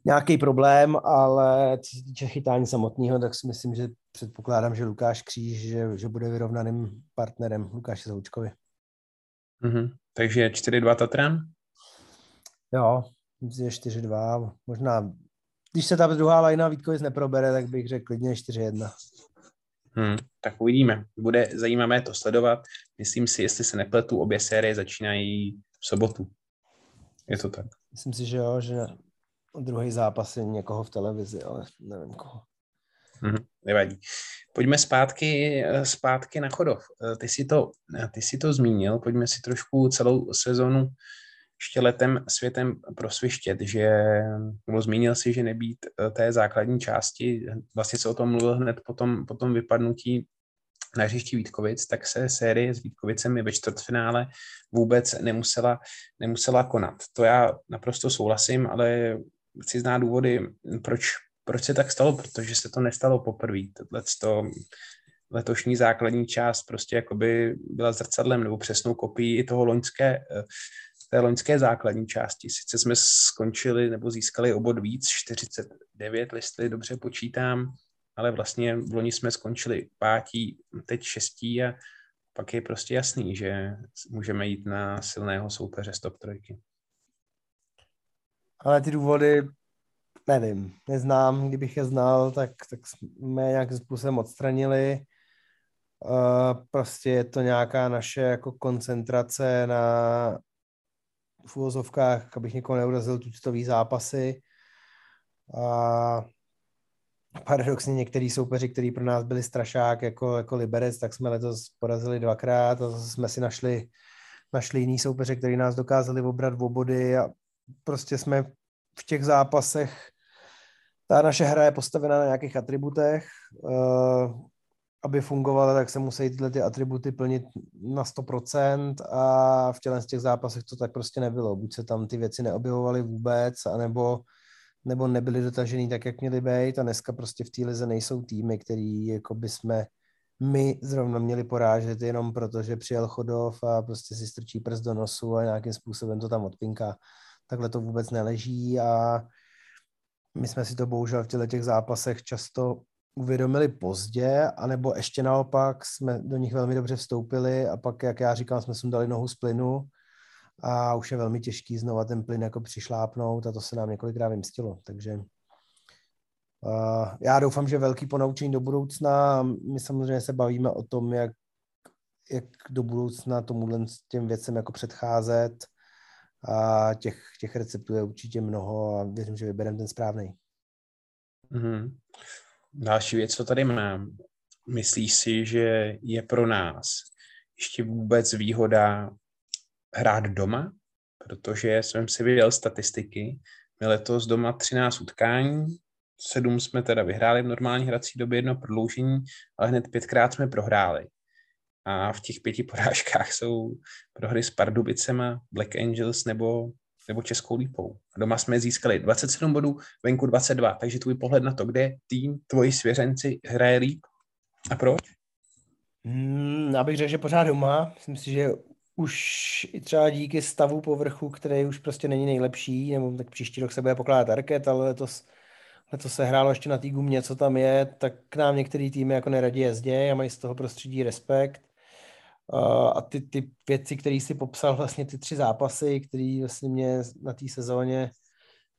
nějaký problém, ale co se týče chytání samotného, tak si myslím, že předpokládám, že Lukáš Kříž, že, že bude vyrovnaným partnerem Lukáše Zoučkovi. Mm-hmm. Takže 4-2 Tatran? Jo, myslím, že 4-2, možná když se ta druhá lajna Vítkovic neprobere, tak bych řekl klidně 4-1. Hmm, tak uvidíme. Bude zajímavé to sledovat. Myslím si, jestli se nepletu, obě série začínají v sobotu. Je to tak. Myslím si, že jo, že druhý zápas je někoho v televizi, ale nevím koho. Hmm, nevadí. Pojďme zpátky, zpátky na Chodov. Ty si, to, ty si to zmínil, pojďme si trošku celou sezonu ještě letem světem prosvištět, že nebo zmínil si, že nebýt eh, té základní části, vlastně se o tom mluvil hned po tom, po tom vypadnutí na hřišti Vítkovic, tak se série s Vítkovicemi ve čtvrtfinále vůbec nemusela, nemusela konat. To já naprosto souhlasím, ale chci znát důvody, proč, proč se tak stalo, protože se to nestalo poprvé. to letošní základní část prostě jakoby byla zrcadlem nebo přesnou kopií toho loňské eh, té loňské základní části. Sice jsme skončili nebo získali obod víc, 49, jestli dobře počítám, ale vlastně v loni jsme skončili pátí, teď šestí a pak je prostě jasný, že můžeme jít na silného soupeře z top trojky. Ale ty důvody, nevím, neznám. Kdybych je znal, tak, tak jsme nějakým způsobem odstranili. prostě je to nějaká naše jako koncentrace na v úvozovkách, abych někoho neurazil, tučtový zápasy. A paradoxně některý soupeři, kteří pro nás byli strašák, jako, jako Liberec, tak jsme letos porazili dvakrát a zase jsme si našli, našli jiný soupeře, který nás dokázali obrat v obody a prostě jsme v těch zápasech ta naše hra je postavena na nějakých atributech. Aby fungovala, tak se musí tyhle ty atributy plnit na 100% a v těle z těch zápasech to tak prostě nebylo. Buď se tam ty věci neobjevovaly vůbec, anebo nebo nebyly dotažený tak, jak měly být a dneska prostě v té lize nejsou týmy, který jako by jsme my zrovna měli porážet jenom proto, že přijel Chodov a prostě si strčí prst do nosu a nějakým způsobem to tam odpinká. Takhle to vůbec neleží a my jsme si to bohužel v těchto těch zápasech často uvědomili pozdě, anebo ještě naopak jsme do nich velmi dobře vstoupili a pak, jak já říkám, jsme si dali nohu z plynu a už je velmi těžký znova ten plyn jako přišlápnout a to se nám několikrát vymstilo. Takže uh, já doufám, že velký ponaučení do budoucna. My samozřejmě se bavíme o tom, jak, jak do budoucna tomuhle těm věcem jako předcházet. A těch, těch receptů je určitě mnoho a věřím, že vybereme ten správný. Mm-hmm. Další věc, co tady mám. Myslíš si, že je pro nás ještě vůbec výhoda hrát doma? Protože jsem si viděl statistiky. My letos doma 13 utkání, sedm jsme teda vyhráli v normální hrací době, jedno prodloužení, ale hned pětkrát jsme prohráli. A v těch pěti (laughs) porážkách jsou prohry s Pardubicema, Black Angels nebo nebo Českou lípou. A doma jsme získali 27 bodů, venku 22, takže tvůj pohled na to, kde tým, tvoji svěřenci hraje líp a proč? Hmm, abych řekl, že pořád doma. Myslím si, že už i třeba díky stavu povrchu, který už prostě není nejlepší, nebo tak příští rok se bude pokládat arket, ale letos, letos se hrálo ještě na té gumě, co tam je, tak k nám některý týmy jako neradí jezdě a mají z toho prostředí respekt a ty, ty věci, které si popsal, vlastně ty tři zápasy, které vlastně mě na té sezóně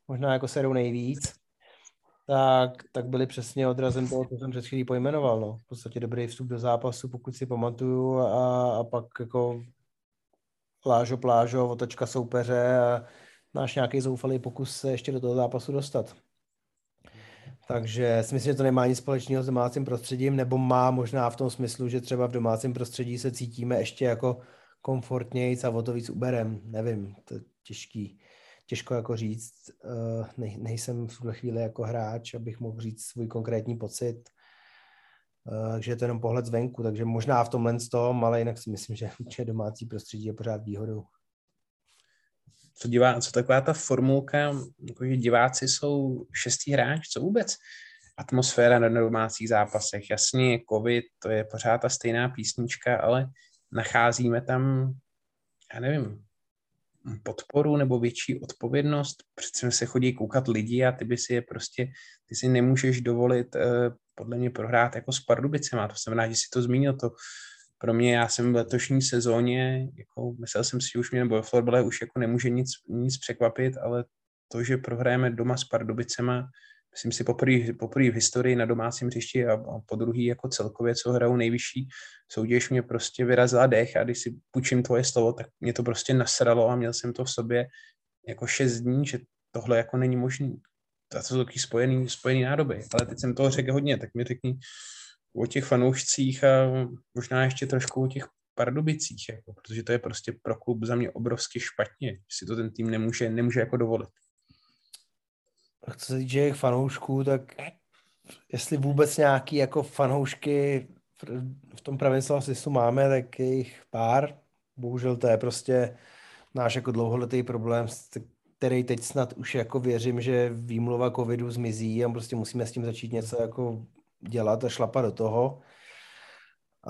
možná jako serou nejvíc, tak, tak byly přesně odrazem toho, co jsem před chvílí pojmenoval. No. V podstatě dobrý vstup do zápasu, pokud si pamatuju, a, a pak jako plážo, plážo, otočka soupeře a náš nějaký zoufalý pokus se ještě do toho zápasu dostat. Takže si myslím, že to nemá nic společného s domácím prostředím, nebo má možná v tom smyslu, že třeba v domácím prostředí se cítíme ještě jako komfortněji a o to víc uberem. Nevím, to je těžký, těžko jako říct. Eh, ne, nejsem v tuhle chvíli jako hráč, abych mohl říct svůj konkrétní pocit. Takže eh, je to jenom pohled zvenku, takže možná v tomhle tom, ale jinak si myslím, že domácí prostředí je pořád výhodou co, divá, co taková ta formulka, jakože diváci jsou šestý hráč, co vůbec? Atmosféra na domácích zápasech, jasně, covid, to je pořád ta stejná písnička, ale nacházíme tam, já nevím, podporu nebo větší odpovědnost. Přece se chodí koukat lidi a ty by si je prostě, ty si nemůžeš dovolit eh, podle mě prohrát jako s Pardubicema. To znamená, že si to zmínil, to pro mě, já jsem v letošní sezóně, jako myslel jsem si, že už mě nebo florbale už jako nemůže nic, nic překvapit, ale to, že prohrajeme doma s Pardubicema, myslím si poprvé v historii na domácím hřišti a, a po druhý jako celkově, co hrajou nejvyšší soutěž, mě prostě vyrazila dech a když si půjčím tvoje slovo, tak mě to prostě nasralo a měl jsem to v sobě jako šest dní, že tohle jako není možný. To jsou taky spojený, spojený nádoby. Ale teď jsem toho řekl hodně, tak mi řekni, o těch fanoušcích a možná ještě trošku o těch Pardubicích, jako, protože to je prostě pro klub za mě obrovsky špatně, že si to ten tým nemůže, nemůže jako dovolit. Co se týče fanoušků, tak jestli vůbec nějaký jako fanoušky v tom pravém slova máme, tak je jich pár. Bohužel to je prostě náš jako dlouholetý problém, který teď snad už jako věřím, že výmluva covidu zmizí a prostě musíme s tím začít něco jako dělat a šlapat do toho.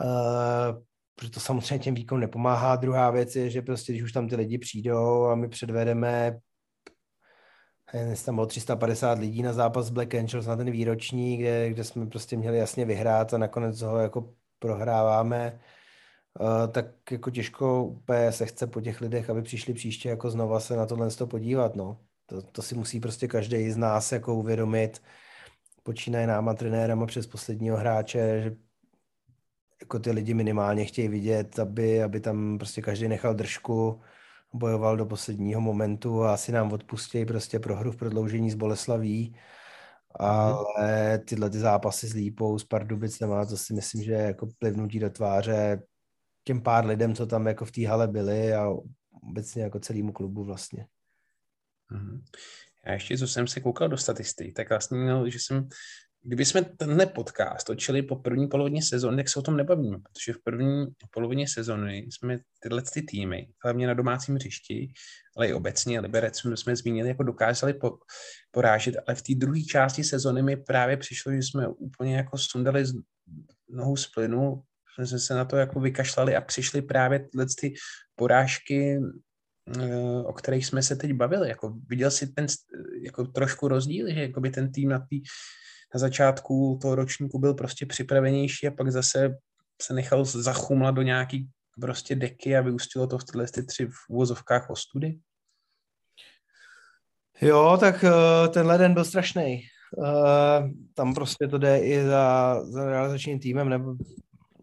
Uh, protože to samozřejmě těm výkonům nepomáhá. Druhá věc je, že prostě, když už tam ty lidi přijdou a my předvedeme dnes tam bylo 350 lidí na zápas Black Angels na ten výroční, kde, kde jsme prostě měli jasně vyhrát a nakonec ho jako prohráváme, uh, tak jako těžko úplně se chce po těch lidech, aby přišli příště jako znova se na tohle podívat, no. To, to si musí prostě každý z nás jako uvědomit, počínaje náma trenérama přes posledního hráče, že jako ty lidi minimálně chtějí vidět, aby, aby tam prostě každý nechal držku, bojoval do posledního momentu a asi nám odpustí prostě prohru v prodloužení z Boleslaví. Ale tyhle ty zápasy s Lípou, s Pardubicem, to si myslím, že jako plivnutí do tváře těm pár lidem, co tam jako v té hale byli a obecně jako celému klubu vlastně. Já ještě, co jsem se koukal do statistik, tak vlastně, že jsem kdyby jsme tenhle podcast točili po první polovině sezóny, tak se o tom nebavíme, protože v první polovině sezóny jsme tyhle ty týmy, hlavně na domácím hřišti, ale i obecně Liberec jsme zmínili, jako dokázali po, porážet, ale v té druhé části sezóny mi právě přišlo, že jsme úplně jako sundali z nohu z plynu, jsme se na to jako vykašlali a přišli právě tyhle ty porážky o kterých jsme se teď bavili. Jako viděl si ten jako trošku rozdíl, že jako by ten tým na té na začátku toho ročníku byl prostě připravenější a pak zase se nechal zachumlat do nějaký prostě deky a vyústilo to v tyhle ty tři v úvozovkách ostudy? Jo, tak uh, tenhle den byl strašný. Tam prostě to jde i za, za realizačním týmem, nebo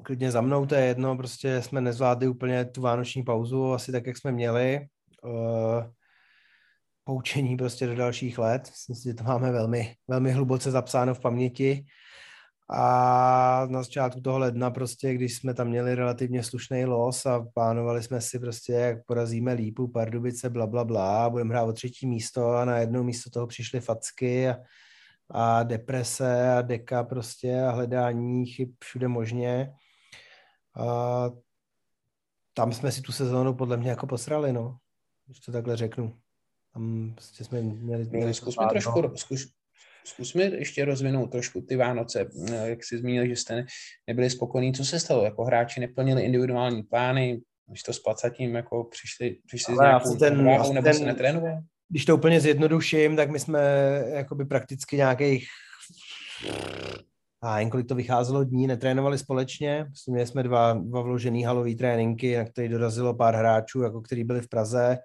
klidně za mnou, to je jedno, prostě jsme nezvládli úplně tu vánoční pauzu, asi tak, jak jsme měli. Uh, poučení prostě do dalších let. Myslím si, že to máme velmi, velmi hluboce zapsáno v paměti. A na začátku toho ledna prostě, když jsme tam měli relativně slušný los a plánovali jsme si prostě, jak porazíme Lípu, Pardubice, bla, bla, bla, budeme hrát o třetí místo a na jedno místo toho přišly facky a, a deprese a deka prostě a hledání chyb všude možně. A tam jsme si tu sezónu podle mě jako posrali, no, když to takhle řeknu. Tam prostě jsme měli... měli no, zkusme trošku, zkus, zkusme ještě rozvinout trošku ty Vánoce. Jak jsi zmínil, že jste nebyli spokojení. Co se stalo? Jako hráči neplnili individuální plány, když to s placatím jako přišli, přišli s nějakou ten, váhou, nebo ten, se netrénovali? Když to úplně zjednoduším, tak my jsme jakoby prakticky nějakých a jen kolik to vycházelo dní, netrénovali společně. Měli jsme dva, dva vložený halový tréninky, na který dorazilo pár hráčů, jako který byli v Praze.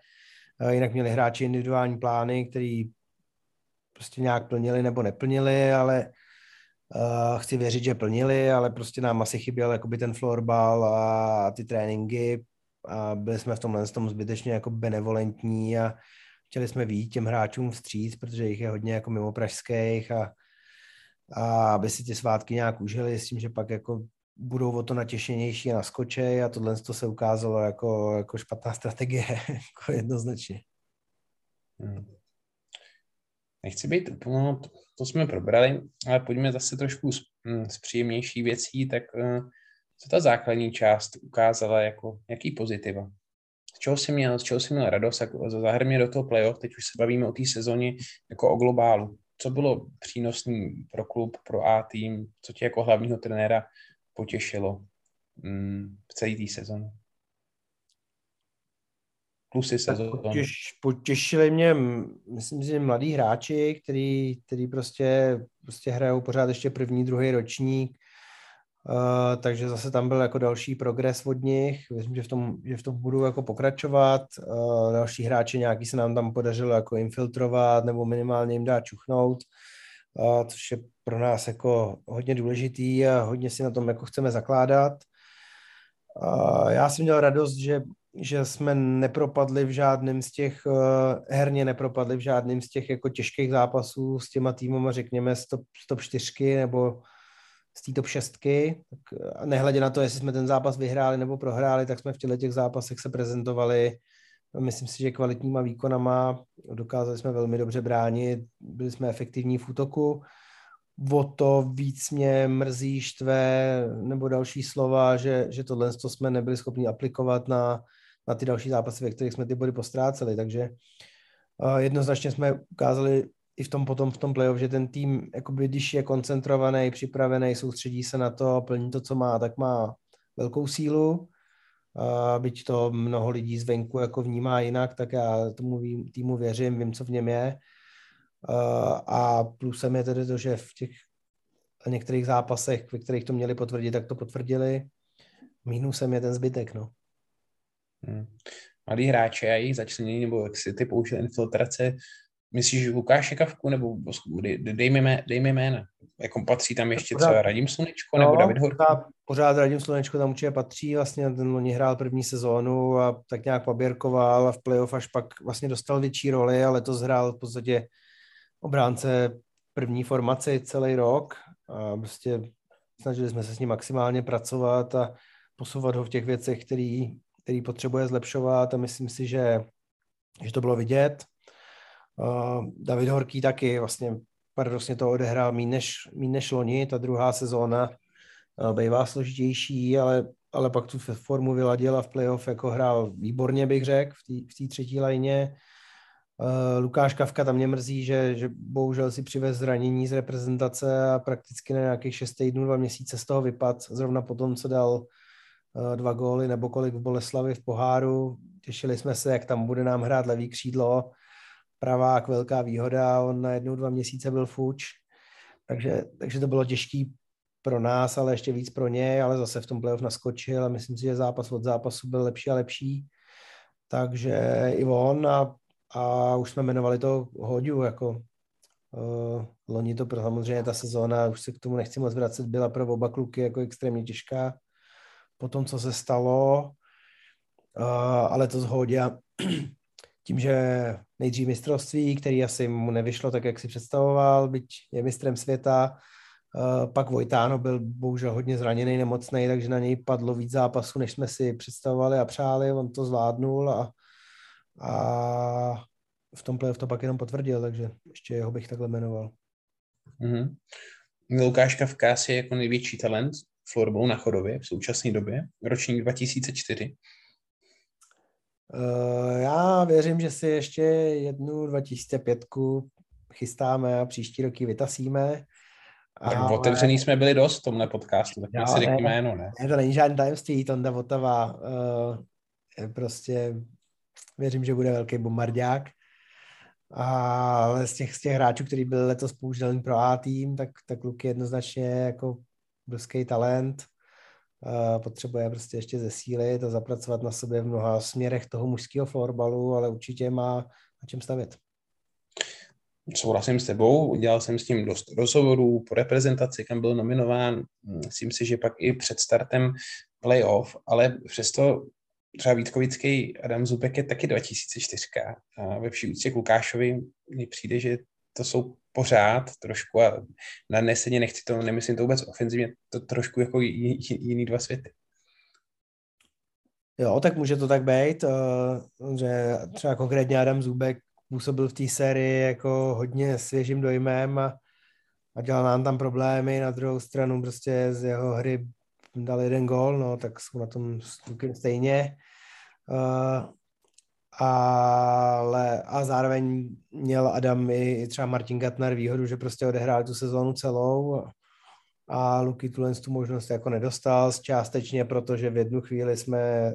Jinak měli hráči individuální plány, který prostě nějak plnili nebo neplnili, ale uh, chci věřit, že plnili, ale prostě nám asi chyběl jakoby ten florbal a ty tréninky a byli jsme v tomhle tom zbytečně jako benevolentní a chtěli jsme výjít těm hráčům vstříc, protože jich je hodně jako mimo pražských a, a aby si ty svátky nějak užili s tím, že pak jako budou o to natěšenější a naskočej a tohle to se ukázalo jako, jako špatná strategie, (laughs) jako jednoznačně. Hmm. Nechci být, no, to, to jsme probrali, ale pojďme zase trošku z, hm, z příjemnější věcí, tak uh, co ta základní část ukázala jako, jaký pozitiva? Z čeho jsi měl, z čeho jsi měl radost, jako zahrmě do toho playoff, teď už se bavíme o té sezóně jako o globálu. Co bylo přínosný pro klub, pro A tým, co tě jako hlavního trenéra potěšilo mm, v celé té sezóně? Plusy sezóny. Potěš, potěšili mě, myslím si, mladí hráči, který, který prostě, prostě hrajou pořád ještě první, druhý ročník, Uh, takže zase tam byl jako další progres od nich. Myslím, že v tom, že v tom budou jako pokračovat. Uh, další hráči nějaký se nám tam podařilo jako infiltrovat nebo minimálně jim dát čuchnout což je pro nás jako hodně důležitý a hodně si na tom jako chceme zakládat. Já jsem měl radost, že, že jsme nepropadli v žádném z těch, eh, herně nepropadli v žádném z těch jako těžkých zápasů s těma týmama, řekněme, z top, z top 4 nebo z té top 6. Tak nehledě na to, jestli jsme ten zápas vyhráli nebo prohráli, tak jsme v těchto těch zápasech se prezentovali myslím si, že kvalitníma výkonama dokázali jsme velmi dobře bránit, byli jsme efektivní v útoku. O to víc mě mrzí, štve nebo další slova, že, že tohle jsme nebyli schopni aplikovat na, na ty další zápasy, ve kterých jsme ty body postráceli. Takže uh, jednoznačně jsme ukázali i v tom potom v tom playoff, že ten tým, jakoby, když je koncentrovaný, připravený, soustředí se na to, plní to, co má, tak má velkou sílu byť to mnoho lidí zvenku jako vnímá jinak, tak já tomu týmu věřím, vím, co v něm je. A plusem je tedy to, že v těch některých zápasech, ve kterých to měli potvrdit, tak to potvrdili. Mínusem je ten zbytek, no. Hmm. Mladí hráči a jejich začlenění, nebo jak si ty použili infiltrace, myslíš Lukáše Kavku, nebo dej mi, dej mi jména. Jako patří tam ještě pořád, třeba Radim Slunečko nebo no, David Horký? Pořád, pořád Radim Slunečko tam určitě patří, vlastně ten loni hrál první sezónu a tak nějak paběrkoval a v playoff až pak vlastně dostal větší roli a letos hrál v podstatě obránce první formaci celý rok a prostě snažili jsme se s ním maximálně pracovat a posouvat ho v těch věcech, který, který potřebuje zlepšovat a myslím si, že, že to bylo vidět. Uh, David Horký taky vlastně paradoxně to odehrál méně než, méně než loni, ta druhá sezóna uh, bývá složitější, ale, ale pak tu formu vyladil a v playoff jako hrál výborně, bych řekl, v té třetí lajně. Uh, Lukáš Kavka tam mě mrzí, že, že bohužel si přivez zranění z reprezentace a prakticky na nějakých 6 týdnů, dva měsíce z toho vypad, zrovna po tom, co dal dva góly nebo kolik v Boleslavi v poháru. Těšili jsme se, jak tam bude nám hrát levý křídlo. Pravák, velká výhoda, on na jednou, dva měsíce byl fuč, takže, takže to bylo těžký pro nás, ale ještě víc pro ně, ale zase v tom playoff naskočil a myslím si, že zápas od zápasu byl lepší a lepší. Takže i on a a už jsme jmenovali to Hoďu, jako uh, loni to pro samozřejmě ta sezóna, už se k tomu nechci moc vracet, byla pro oba kluky jako extrémně těžká po tom, co se stalo, uh, ale to zhodě (clears throat) tím, že nejdřív mistrovství, který asi mu nevyšlo tak, jak si představoval, byť je mistrem světa, uh, pak Vojtáno byl bohužel hodně zraněný, nemocný, takže na něj padlo víc zápasů, než jsme si představovali a přáli, on to zvládnul a a v tom playoff to pak jenom potvrdil, takže ještě jeho bych takhle jmenoval. Mm-hmm. Lukáš Kavkás je jako největší talent florbalu na chodově v současné době, ročník 2004. Eh, já věřím, že si ještě jednu 2005 chystáme a příští roky vytasíme. Tak ale... otevřený jsme byli dost v tomhle podcastu, tak si řekni jméno, ne? ne? To není žádný tajemství, Tonda Votava uh, je prostě věřím, že bude velký bombardák. Ale z těch, z těch hráčů, který byl letos použitelný pro A tým, tak, tak Luky jednoznačně jako brzký talent. Uh, potřebuje prostě ještě zesílit a zapracovat na sobě v mnoha směrech toho mužského florbalu, ale určitě má na čem stavět. Souhlasím s tebou, udělal jsem s tím dost rozhovorů po reprezentaci, kam byl nominován. Myslím si, že pak i před startem playoff, ale přesto třeba Vítkovický Adam Zubek je taky 2004. A ve vší úctě k Lukášovi mi přijde, že to jsou pořád trošku a na neseně nechci to, nemyslím to vůbec ofenzivně, to trošku jako jiný dva světy. Jo, tak může to tak být, eh, že třeba konkrétně Adam Zubek působil v té sérii jako hodně svěžím dojmem a, a dělal nám tam problémy, na druhou stranu prostě z jeho hry dal jeden gol, no, tak jsou na tom stejně. Uh, ale a zároveň měl Adam i třeba Martin Gatner výhodu, že prostě odehrál tu sezónu celou a Luky tuhle tu možnost jako nedostal, částečně protože v jednu chvíli jsme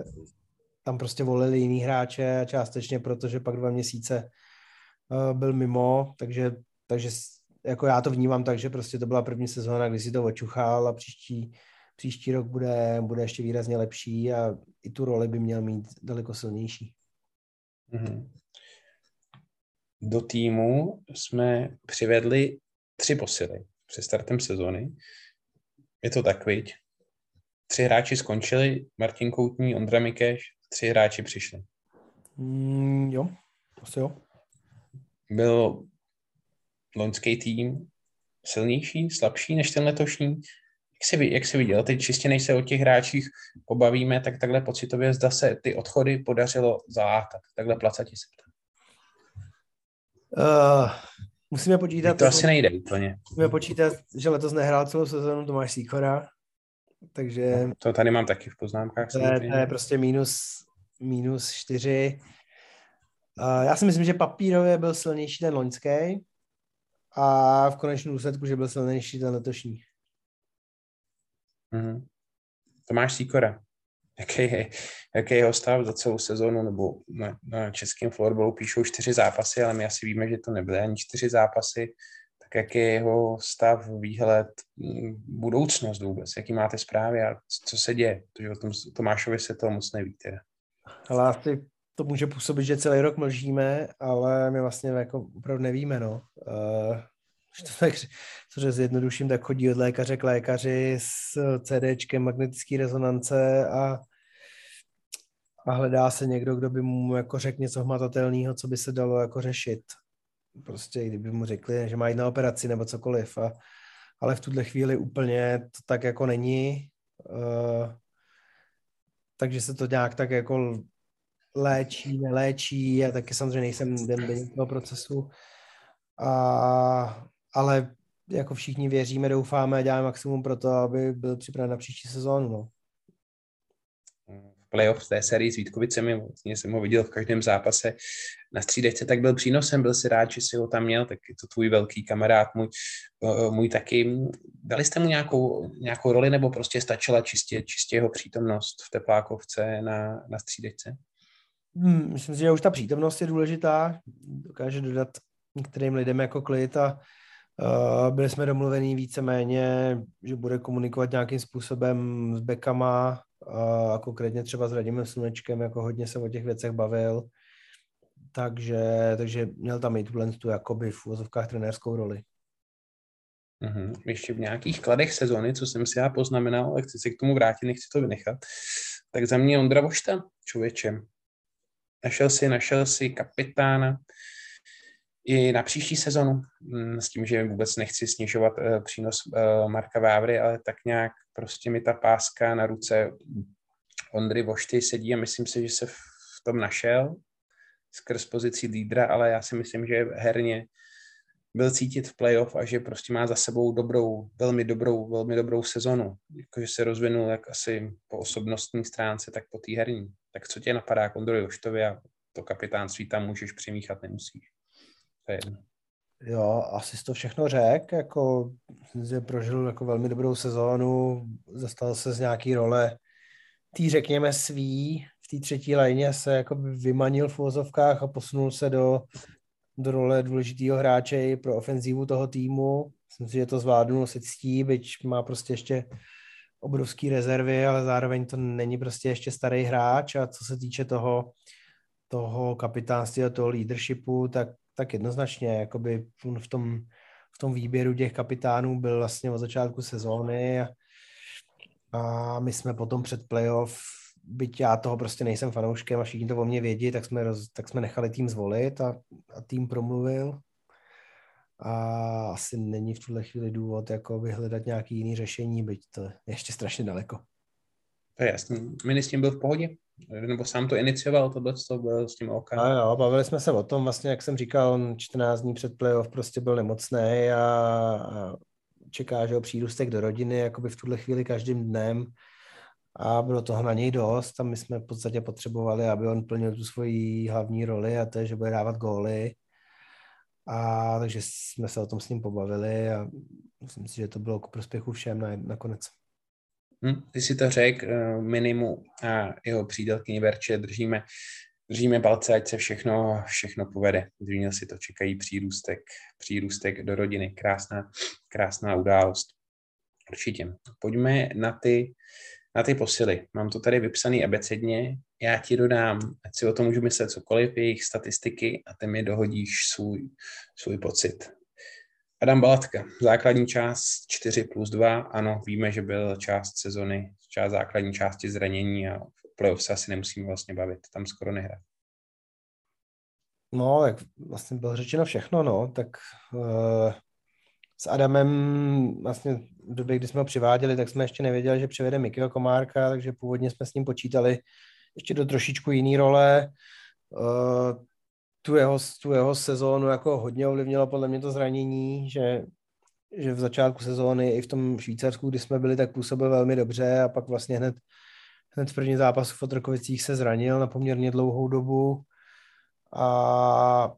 tam prostě volili jiný hráče a částečně protože pak dva měsíce uh, byl mimo, takže, takže jako já to vnímám tak, že prostě to byla první sezóna, kdy si to očuchal a příští příští rok bude, bude ještě výrazně lepší a i tu roli by měl mít daleko silnější. Mm-hmm. Do týmu jsme přivedli tři posily před startem sezony. Je to tak, viď? Tři hráči skončili, Martin Koutní, Ondra Mikeš, tři hráči přišli. Mm, jo, asi jo. Byl loňský tým silnější, slabší než ten letošní? Jak jsi, jak jsi viděl, teď čistě než se o těch hráčích pobavíme, tak takhle pocitově zda se ty odchody podařilo zalátat. Takhle placatě se ptám. Uh, musíme počítat... To asi nejde úplně. Musíme počítat, že letos nehrál celou sezonu Tomáš Sýkora, takže... No, to tady mám taky v poznámkách. To je, to je prostě minus, minus čtyři. Uh, já si myslím, že papírově byl silnější ten loňský a v konečném důsledku, že byl silnější ten letošní. Mm-hmm. Tomáš Sýkora. Jaký je, jaký je jeho stav za celou sezónu, nebo na, na českém florbalu píšou čtyři zápasy, ale my asi víme, že to nebyly ani čtyři zápasy, tak jaký je jeho stav, výhled, budoucnost vůbec, jaký máte zprávy a co se děje, protože o tom Tomášovi se to moc neví teda. Ale asi to může působit, že celý rok mlžíme, ale my vlastně jako opravdu nevíme, no. Uh, (laughs) to tak že zjednoduším, tak chodí od lékaře k lékaři s CDčkem magnetické rezonance a, a hledá se někdo, kdo by mu jako řekl něco hmatatelného, co by se dalo jako řešit. Prostě kdyby mu řekli, že má jít na operaci nebo cokoliv. A, ale v tuhle chvíli úplně to tak jako není. Uh, takže se to nějak tak jako léčí, neléčí. Já taky samozřejmě nejsem den toho procesu. A, ale jako všichni věříme, doufáme a děláme maximum pro to, aby byl připraven na příští sezónu. No. V playoff té sérii s Vítkovicemi, vlastně jsem ho viděl v každém zápase na střídečce, tak byl přínosem, byl si rád, že si ho tam měl, tak je to tvůj velký kamarád, můj, eh, můj taky. Dali jste mu nějakou, nějakou roli, nebo prostě stačila čistě, čistě jeho přítomnost v Teplákovce na, na střídečce? Hmm, myslím si, že už ta přítomnost je důležitá, dokáže dodat některým lidem jako klid a byli jsme domluvení víceméně, že bude komunikovat nějakým způsobem s bekama uh, a konkrétně třeba s Radimem Slunečkem, jako hodně se o těch věcech bavil, takže, takže měl tam i tuhle tu jakoby v úvozovkách trenérskou roli. Mm-hmm. Ještě v nějakých kladech sezony, co jsem si já poznamenal, ale chci se k tomu vrátit, nechci to vynechat, tak za mě Ondra Vošta, člověče. Našel si, našel si kapitána, i na příští sezonu, mm, s tím, že vůbec nechci snižovat uh, přínos uh, Marka Vávry, ale tak nějak prostě mi ta páska na ruce Ondry Vošty sedí a myslím si, že se v tom našel skrz pozici lídra, ale já si myslím, že herně byl cítit v playoff a že prostě má za sebou dobrou, velmi dobrou, velmi dobrou sezonu. Jakože se rozvinul jak asi po osobnostní stránce, tak po té herní. Tak co tě napadá k Ondrovi a to kapitánství tam můžeš přimíchat, nemusíš. Jo, asi jsi to všechno řekl, jako že prožil jako velmi dobrou sezónu, zastal se z nějaký role tý, řekněme, svý, v té třetí lajně se jako vymanil v úvozovkách a posunul se do, do role důležitého hráče i pro ofenzívu toho týmu. Myslím si, že to zvládnul se ctí, byť má prostě ještě obrovský rezervy, ale zároveň to není prostě ještě starý hráč a co se týče toho, toho kapitánství a toho leadershipu, tak tak jednoznačně, jakoby v tom, v tom výběru těch kapitánů byl vlastně od začátku sezóny a, a my jsme potom před playoff, byť já toho prostě nejsem fanouškem a všichni to o mě vědí, tak jsme, roz, tak jsme nechali tým zvolit a, a tým promluvil a asi není v tuhle chvíli důvod jako vyhledat nějaký jiný řešení, byť to je ještě strašně daleko. To je jasný. Mini s tím byl v pohodě? Nebo sám to inicioval, tohle to byl s tím OK? A jo, bavili jsme se o tom, vlastně, jak jsem říkal, on 14 dní před playoff prostě byl nemocný a, a čeká, že ho přírůstek do rodiny, jakoby v tuhle chvíli každým dnem a bylo toho na něj dost a my jsme v podstatě potřebovali, aby on plnil tu svoji hlavní roli a to je, že bude dávat góly. A takže jsme se o tom s ním pobavili a myslím si, že to bylo k prospěchu všem na, nakonec. Hm, ty si to řekl, eh, minimu a jeho přítelkyni Verče držíme, držíme palce, ať se všechno, všechno povede. Zmínil si to, čekají přírůstek, přírůstek do rodiny. Krásná, krásná událost. Určitě. Pojďme na ty, na ty posily. Mám to tady vypsaný abecedně. Já ti dodám, ať si o tom můžu myslet cokoliv, jejich statistiky a ty mi dohodíš svůj, svůj pocit. Adam Balatka, základní část 4 plus 2, ano, víme, že byl část sezony, část základní části zranění a playoff se asi nemusíme vlastně bavit, tam skoro nehrá. No, jak vlastně bylo řečeno všechno, no, tak uh, s Adamem vlastně v době, kdy jsme ho přiváděli, tak jsme ještě nevěděli, že přivede Mikio Komárka, takže původně jsme s ním počítali ještě do trošičku jiný role. Uh, tu jeho, tu jeho sezónu jako hodně ovlivnilo podle mě to zranění, že, že v začátku sezóny i v tom Švýcarsku, kdy jsme byli, tak působil velmi dobře a pak vlastně hned, hned v první zápasu v Otrokovicích se zranil na poměrně dlouhou dobu. A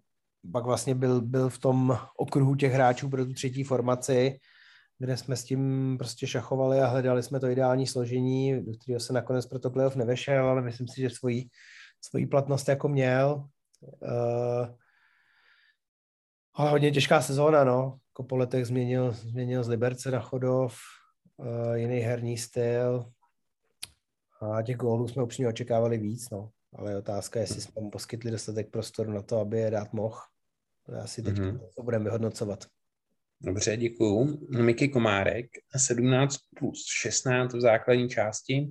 pak vlastně byl, byl v tom okruhu těch hráčů pro tu třetí formaci, kde jsme s tím prostě šachovali a hledali jsme to ideální složení, do kterého se nakonec pro to playoff nevešel, ale myslím si, že svoji, svoji platnost jako měl Uh, ale hodně těžká sezóna, no. Jako po letech změnil, změnil z Liberce na Chodov, uh, jiný herní styl a těch gólů jsme upřímně očekávali víc, no. ale otázka je, jestli jsme mu poskytli dostatek prostoru na to, aby je dát mohl. To asi teď mm-hmm. to budeme vyhodnocovat. Dobře, děkuju. Miky Komárek, 17 plus 16 v základní části,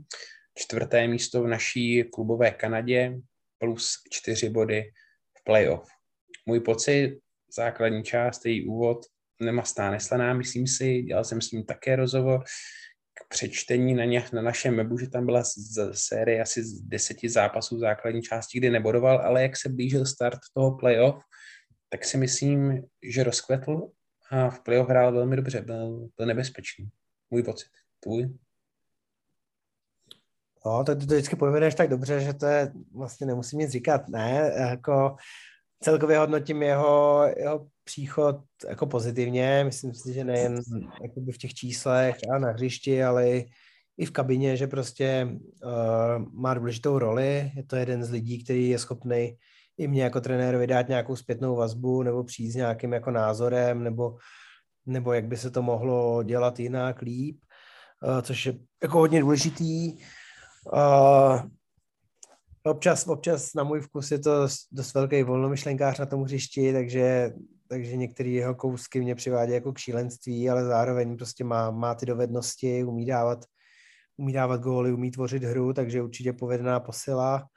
čtvrté místo v naší klubové Kanadě, plus čtyři body playoff. Můj pocit, základní část, její úvod, nemastá neslaná, myslím si, dělal jsem s ním také rozhovor, k přečtení na, ně, na našem webu, že tam byla z, série asi z deseti zápasů základní části, kdy nebodoval, ale jak se blížil start toho playoff, tak si myslím, že rozkvetl a v playoff hrál velmi dobře, byl, byl nebezpečný. Můj pocit. Tvůj? No, tak to vždycky pojmenuješ tak dobře, že to je, vlastně nemusím nic říkat. Ne, jako celkově hodnotím jeho, jeho příchod jako pozitivně. Myslím si, že nejen v těch číslech a na hřišti, ale i v kabině, že prostě uh, má důležitou roli. Je to jeden z lidí, který je schopný i mě jako trenérovi dát nějakou zpětnou vazbu nebo přijít s nějakým jako názorem nebo, nebo jak by se to mohlo dělat jinak, líp, uh, což je jako hodně důležitý. Uh, občas, občas na můj vkus je to dost velký volnomyšlenkář na tom hřišti, takže, takže některé jeho kousky mě přivádí jako k šílenství, ale zároveň prostě má, má ty dovednosti, umí dávat, umí dávat góly, umí tvořit hru, takže určitě povedená posila.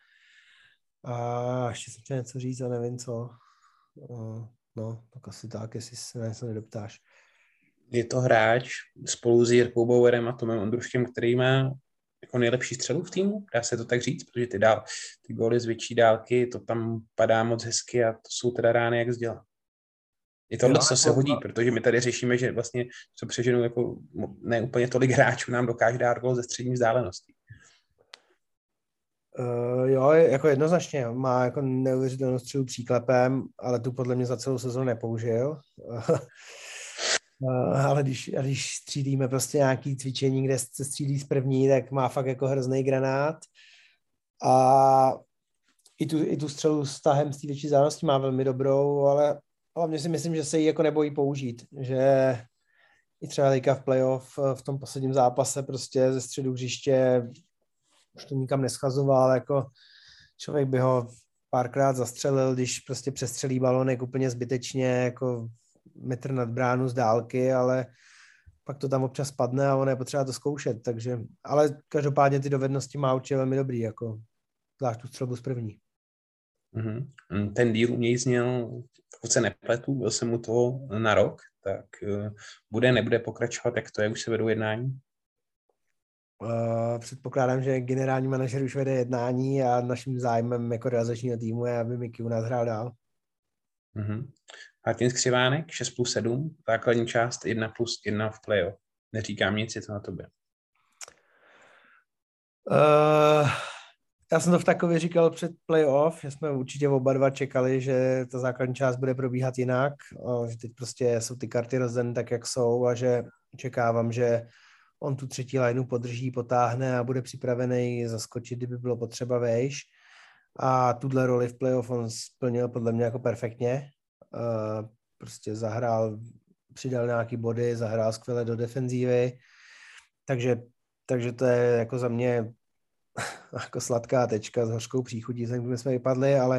A ještě jsem chtěl něco říct a nevím co. No, tak asi tak, jestli se na něco nedoptáš. Je to hráč spolu s Jirkou Bauerem a Tomem Ondruškem, který má jako nejlepší střelu v týmu, dá se to tak říct, protože ty, dál, ty góly z větší dálky, to tam padá moc hezky a to jsou teda rány jak vzdělat. Je tohle, co se hodí, protože my tady řešíme, že vlastně co přeženu, jako ne úplně tolik hráčů nám dokáže dát gol ze střední vzdálenosti. Uh, jo, jako jednoznačně. Má jako neuvěřitelnou střelu příklepem, ale tu podle mě za celou sezónu nepoužil. (laughs) Uh, ale když, když střídíme prostě nějaký cvičení, kde se střídí z první, tak má fakt jako hrozný granát. A i tu, i tu střelu s tahem z té větší zánosti má velmi dobrou, ale hlavně si myslím, že se ji jako nebojí použít, že i třeba teďka v playoff v tom posledním zápase prostě ze středu hřiště už to nikam neschazoval, jako člověk by ho párkrát zastřelil, když prostě přestřelí balonek úplně zbytečně, jako metr nad bránu z dálky, ale pak to tam občas padne a ono je potřeba to zkoušet, takže, ale každopádně ty dovednosti má určitě velmi dobrý, jako zvlášť tu střelbu z první. Mm-hmm. Ten díl u něj zněl, pokud se nepletu, byl jsem mu to na rok, tak uh, bude, nebude pokračovat, jak to je, už se vedou jednání? Uh, předpokládám, že generální manažer už vede jednání a naším zájmem jako realizačního týmu je, aby Mickey u nás hrál dál. Mm-hmm. Martin Skřivánek, 6 plus 7, základní část 1 plus 1 v playoff. Neříkám nic, je to na tobě. Uh, já jsem to v takově říkal před playoff, že jsme určitě oba dva čekali, že ta základní část bude probíhat jinak, že teď prostě jsou ty karty rozdané tak, jak jsou a že očekávám, že on tu třetí lineu podrží, potáhne a bude připravený zaskočit, kdyby bylo potřeba vejš. A tuhle roli v playoff on splnil podle mě jako perfektně prostě zahrál, přidal nějaký body, zahrál skvěle do defenzívy, takže, takže to je jako za mě (laughs) jako sladká tečka s hořkou příchutí, ze jsme vypadli, ale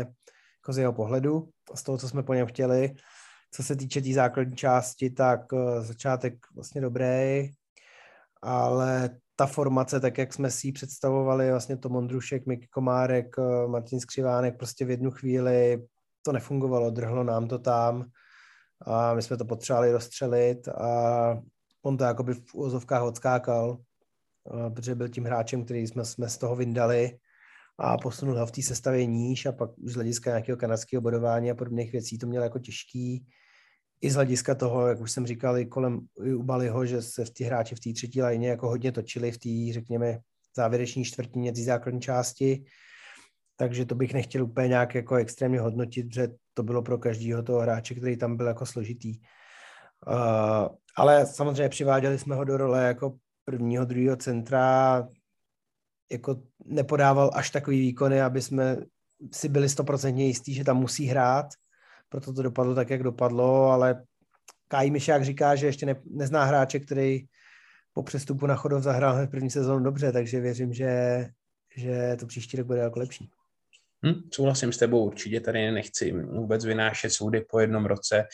jako z jeho pohledu, z toho, co jsme po něm chtěli. Co se týče té tý základní části, tak eh, začátek vlastně dobrý, ale ta formace, tak jak jsme si ji představovali, vlastně to Mondrušek, Miky Komárek, eh, Martin Skřivánek, prostě v jednu chvíli to nefungovalo, drhlo nám to tam a my jsme to potřebovali rozstřelit a on to jakoby v úzovkách odskákal, protože byl tím hráčem, který jsme, jsme z toho vyndali a posunul ho v té sestavě níž a pak už z hlediska nějakého kanadského bodování a podobných věcí to měl jako těžký. I z hlediska toho, jak už jsem říkal, i kolem i u Baliho, že se v ty hráči v té třetí lajně jako hodně točili v té, řekněme, závěreční čtvrtině té základní části takže to bych nechtěl úplně nějak jako extrémně hodnotit, že to bylo pro každého toho hráče, který tam byl jako složitý. Uh, ale samozřejmě přiváděli jsme ho do role jako prvního, druhého centra, jako nepodával až takový výkony, aby jsme si byli stoprocentně jistí, že tam musí hrát, proto to dopadlo tak, jak dopadlo, ale Kájí Mišák říká, že ještě ne, nezná hráče, který po přestupu na Chodov zahrál hned první sezónu dobře, takže věřím, že, že to příští rok bude jako lepší. Hm, souhlasím s tebou, určitě tady nechci vůbec vynášet soudy po jednom roce,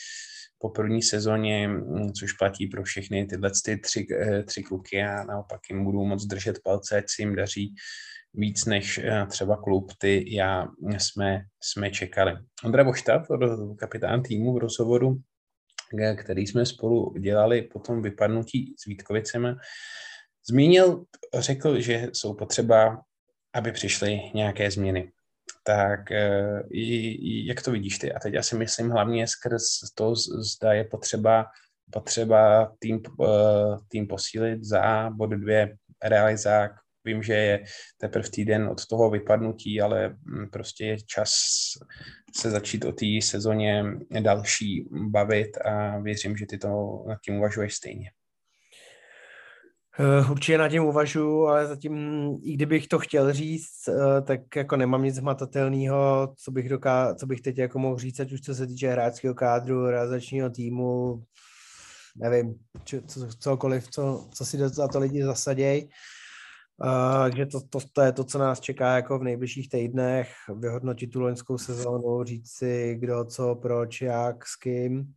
po první sezóně, hm, což platí pro všechny tyhle ty tři, eh, tři kluky. A naopak jim budu moc držet palce, ať si jim daří víc než eh, třeba klub. Ty já jsme, jsme čekali. Ondra Bošta, kapitán týmu v rozhovoru, eh, který jsme spolu dělali po tom vypadnutí s Vítkovicemi, zmínil, řekl, že jsou potřeba, aby přišly nějaké změny tak eh, jak to vidíš ty? A teď já si myslím hlavně skrz to, zda je potřeba, potřeba tým, eh, tým posílit za bod dvě realizák. Vím, že je teprve týden od toho vypadnutí, ale hm, prostě je čas se začít o té sezóně další bavit a věřím, že ty to nad tím uvažuješ stejně. Eh, určitě na tím uvažuji, ale zatím, i kdybych to chtěl říct, eh, tak jako nemám nic hmatatelného, co bych, doká- co bych teď jako mohl říct, ať už co se týče hráčského kádru, realizačního týmu, nevím, či, co, cokoliv, co, co si za to lidi zasadějí. Uh, takže to, to, to je to, co nás čeká jako v nejbližších týdnech, vyhodnotit tu loňskou sezónu, říct si kdo, co, proč, jak, s kým.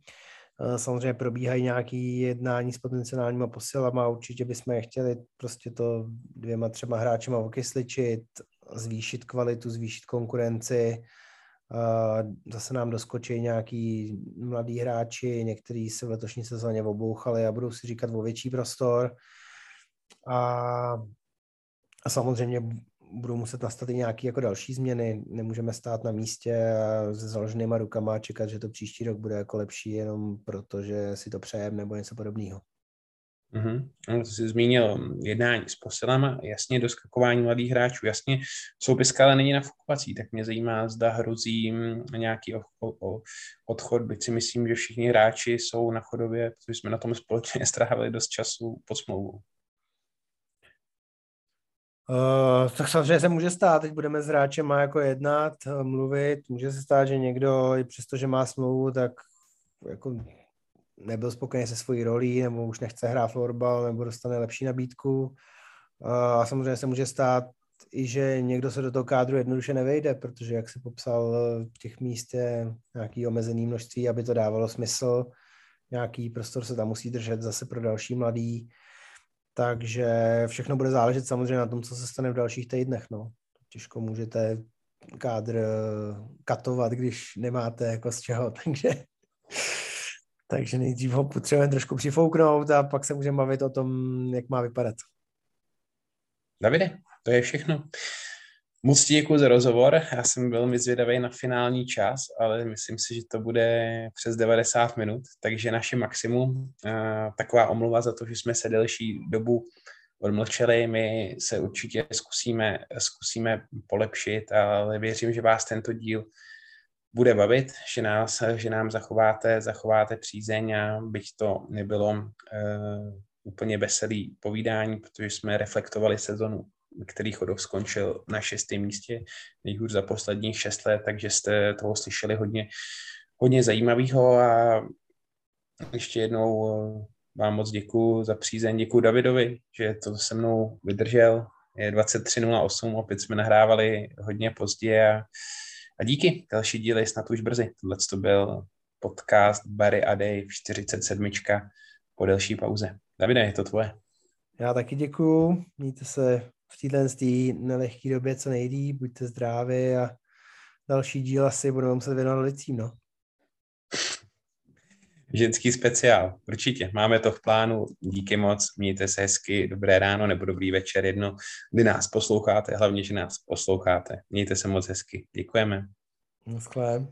Eh, samozřejmě probíhají nějaké jednání s potenciálníma posilama, určitě bychom je chtěli prostě to dvěma, třema hráčema okysličit, zvýšit kvalitu, zvýšit konkurenci. Eh, zase nám doskočí nějaký mladí hráči, někteří se v letošní sezóně obouchali a budou si říkat o větší prostor. A, a samozřejmě budou muset nastat i nějaké jako další změny. Nemůžeme stát na místě se založenýma rukama a čekat, že to příští rok bude jako lepší jenom proto, že si to přejeme nebo něco podobného. Mm-hmm. To jsi zmínil jednání s posilama, jasně doskakování mladých hráčů, jasně soupiska ale není nafukovací, tak mě zajímá, zda hrozí nějaký o, o, odchod, byť si myslím, že všichni hráči jsou na chodově, protože jsme na tom společně (laughs) strávili dost času pod smlouvou. Uh, tak samozřejmě se může stát, teď budeme s hráčem jako jednat, eh, mluvit, může se stát, že někdo, i přesto, že má smlouvu, tak jako nebyl spokojený se svojí rolí, nebo už nechce hrát florbal, nebo dostane lepší nabídku. Uh, a samozřejmě se může stát i, že někdo se do toho kádru jednoduše nevejde, protože, jak si popsal, v těch míst je nějaký omezený množství, aby to dávalo smysl. Nějaký prostor se tam musí držet zase pro další mladý. Takže všechno bude záležet samozřejmě na tom, co se stane v dalších týdnech. No. Těžko můžete kádr eh, katovat, když nemáte jako z čeho, (laughs) takže, takže nejdřív ho potřebujeme trošku přifouknout a pak se můžeme bavit o tom, jak má vypadat. Davide, to je všechno. Moc ti děkuji za rozhovor. Já jsem velmi zvědavý na finální čas, ale myslím si, že to bude přes 90 minut, takže naše maximum. Taková omluva za to, že jsme se delší dobu odmlčeli. My se určitě zkusíme, zkusíme polepšit, ale věřím, že vás tento díl bude bavit, že, nás, že nám zachováte, zachováte přízeň a byť to nebylo uh, úplně veselý povídání, protože jsme reflektovali sezonu který Chodov skončil na šestém místě, nejhůř za posledních šest let, takže jste toho slyšeli hodně, hodně zajímavého a ještě jednou eh, vám moc děkuji za přízeň, děkuji Davidovi, že to se mnou vydržel, je 23.08, opět jsme nahrávali hodně pozdě a, a díky, další díly snad už brzy. Tohle to byl podcast Barry a Dave 47. po delší pauze. Davide, je to tvoje. Já taky děkuju, mějte se v této nelehké době co nejdíp, buďte zdraví a další díl asi budeme muset věnovat lidcím, no. Ženský speciál, určitě, máme to v plánu, díky moc, mějte se hezky, dobré ráno nebo dobrý večer, jedno, kdy nás posloucháte, hlavně, že nás posloucháte, mějte se moc hezky, děkujeme. Naschle.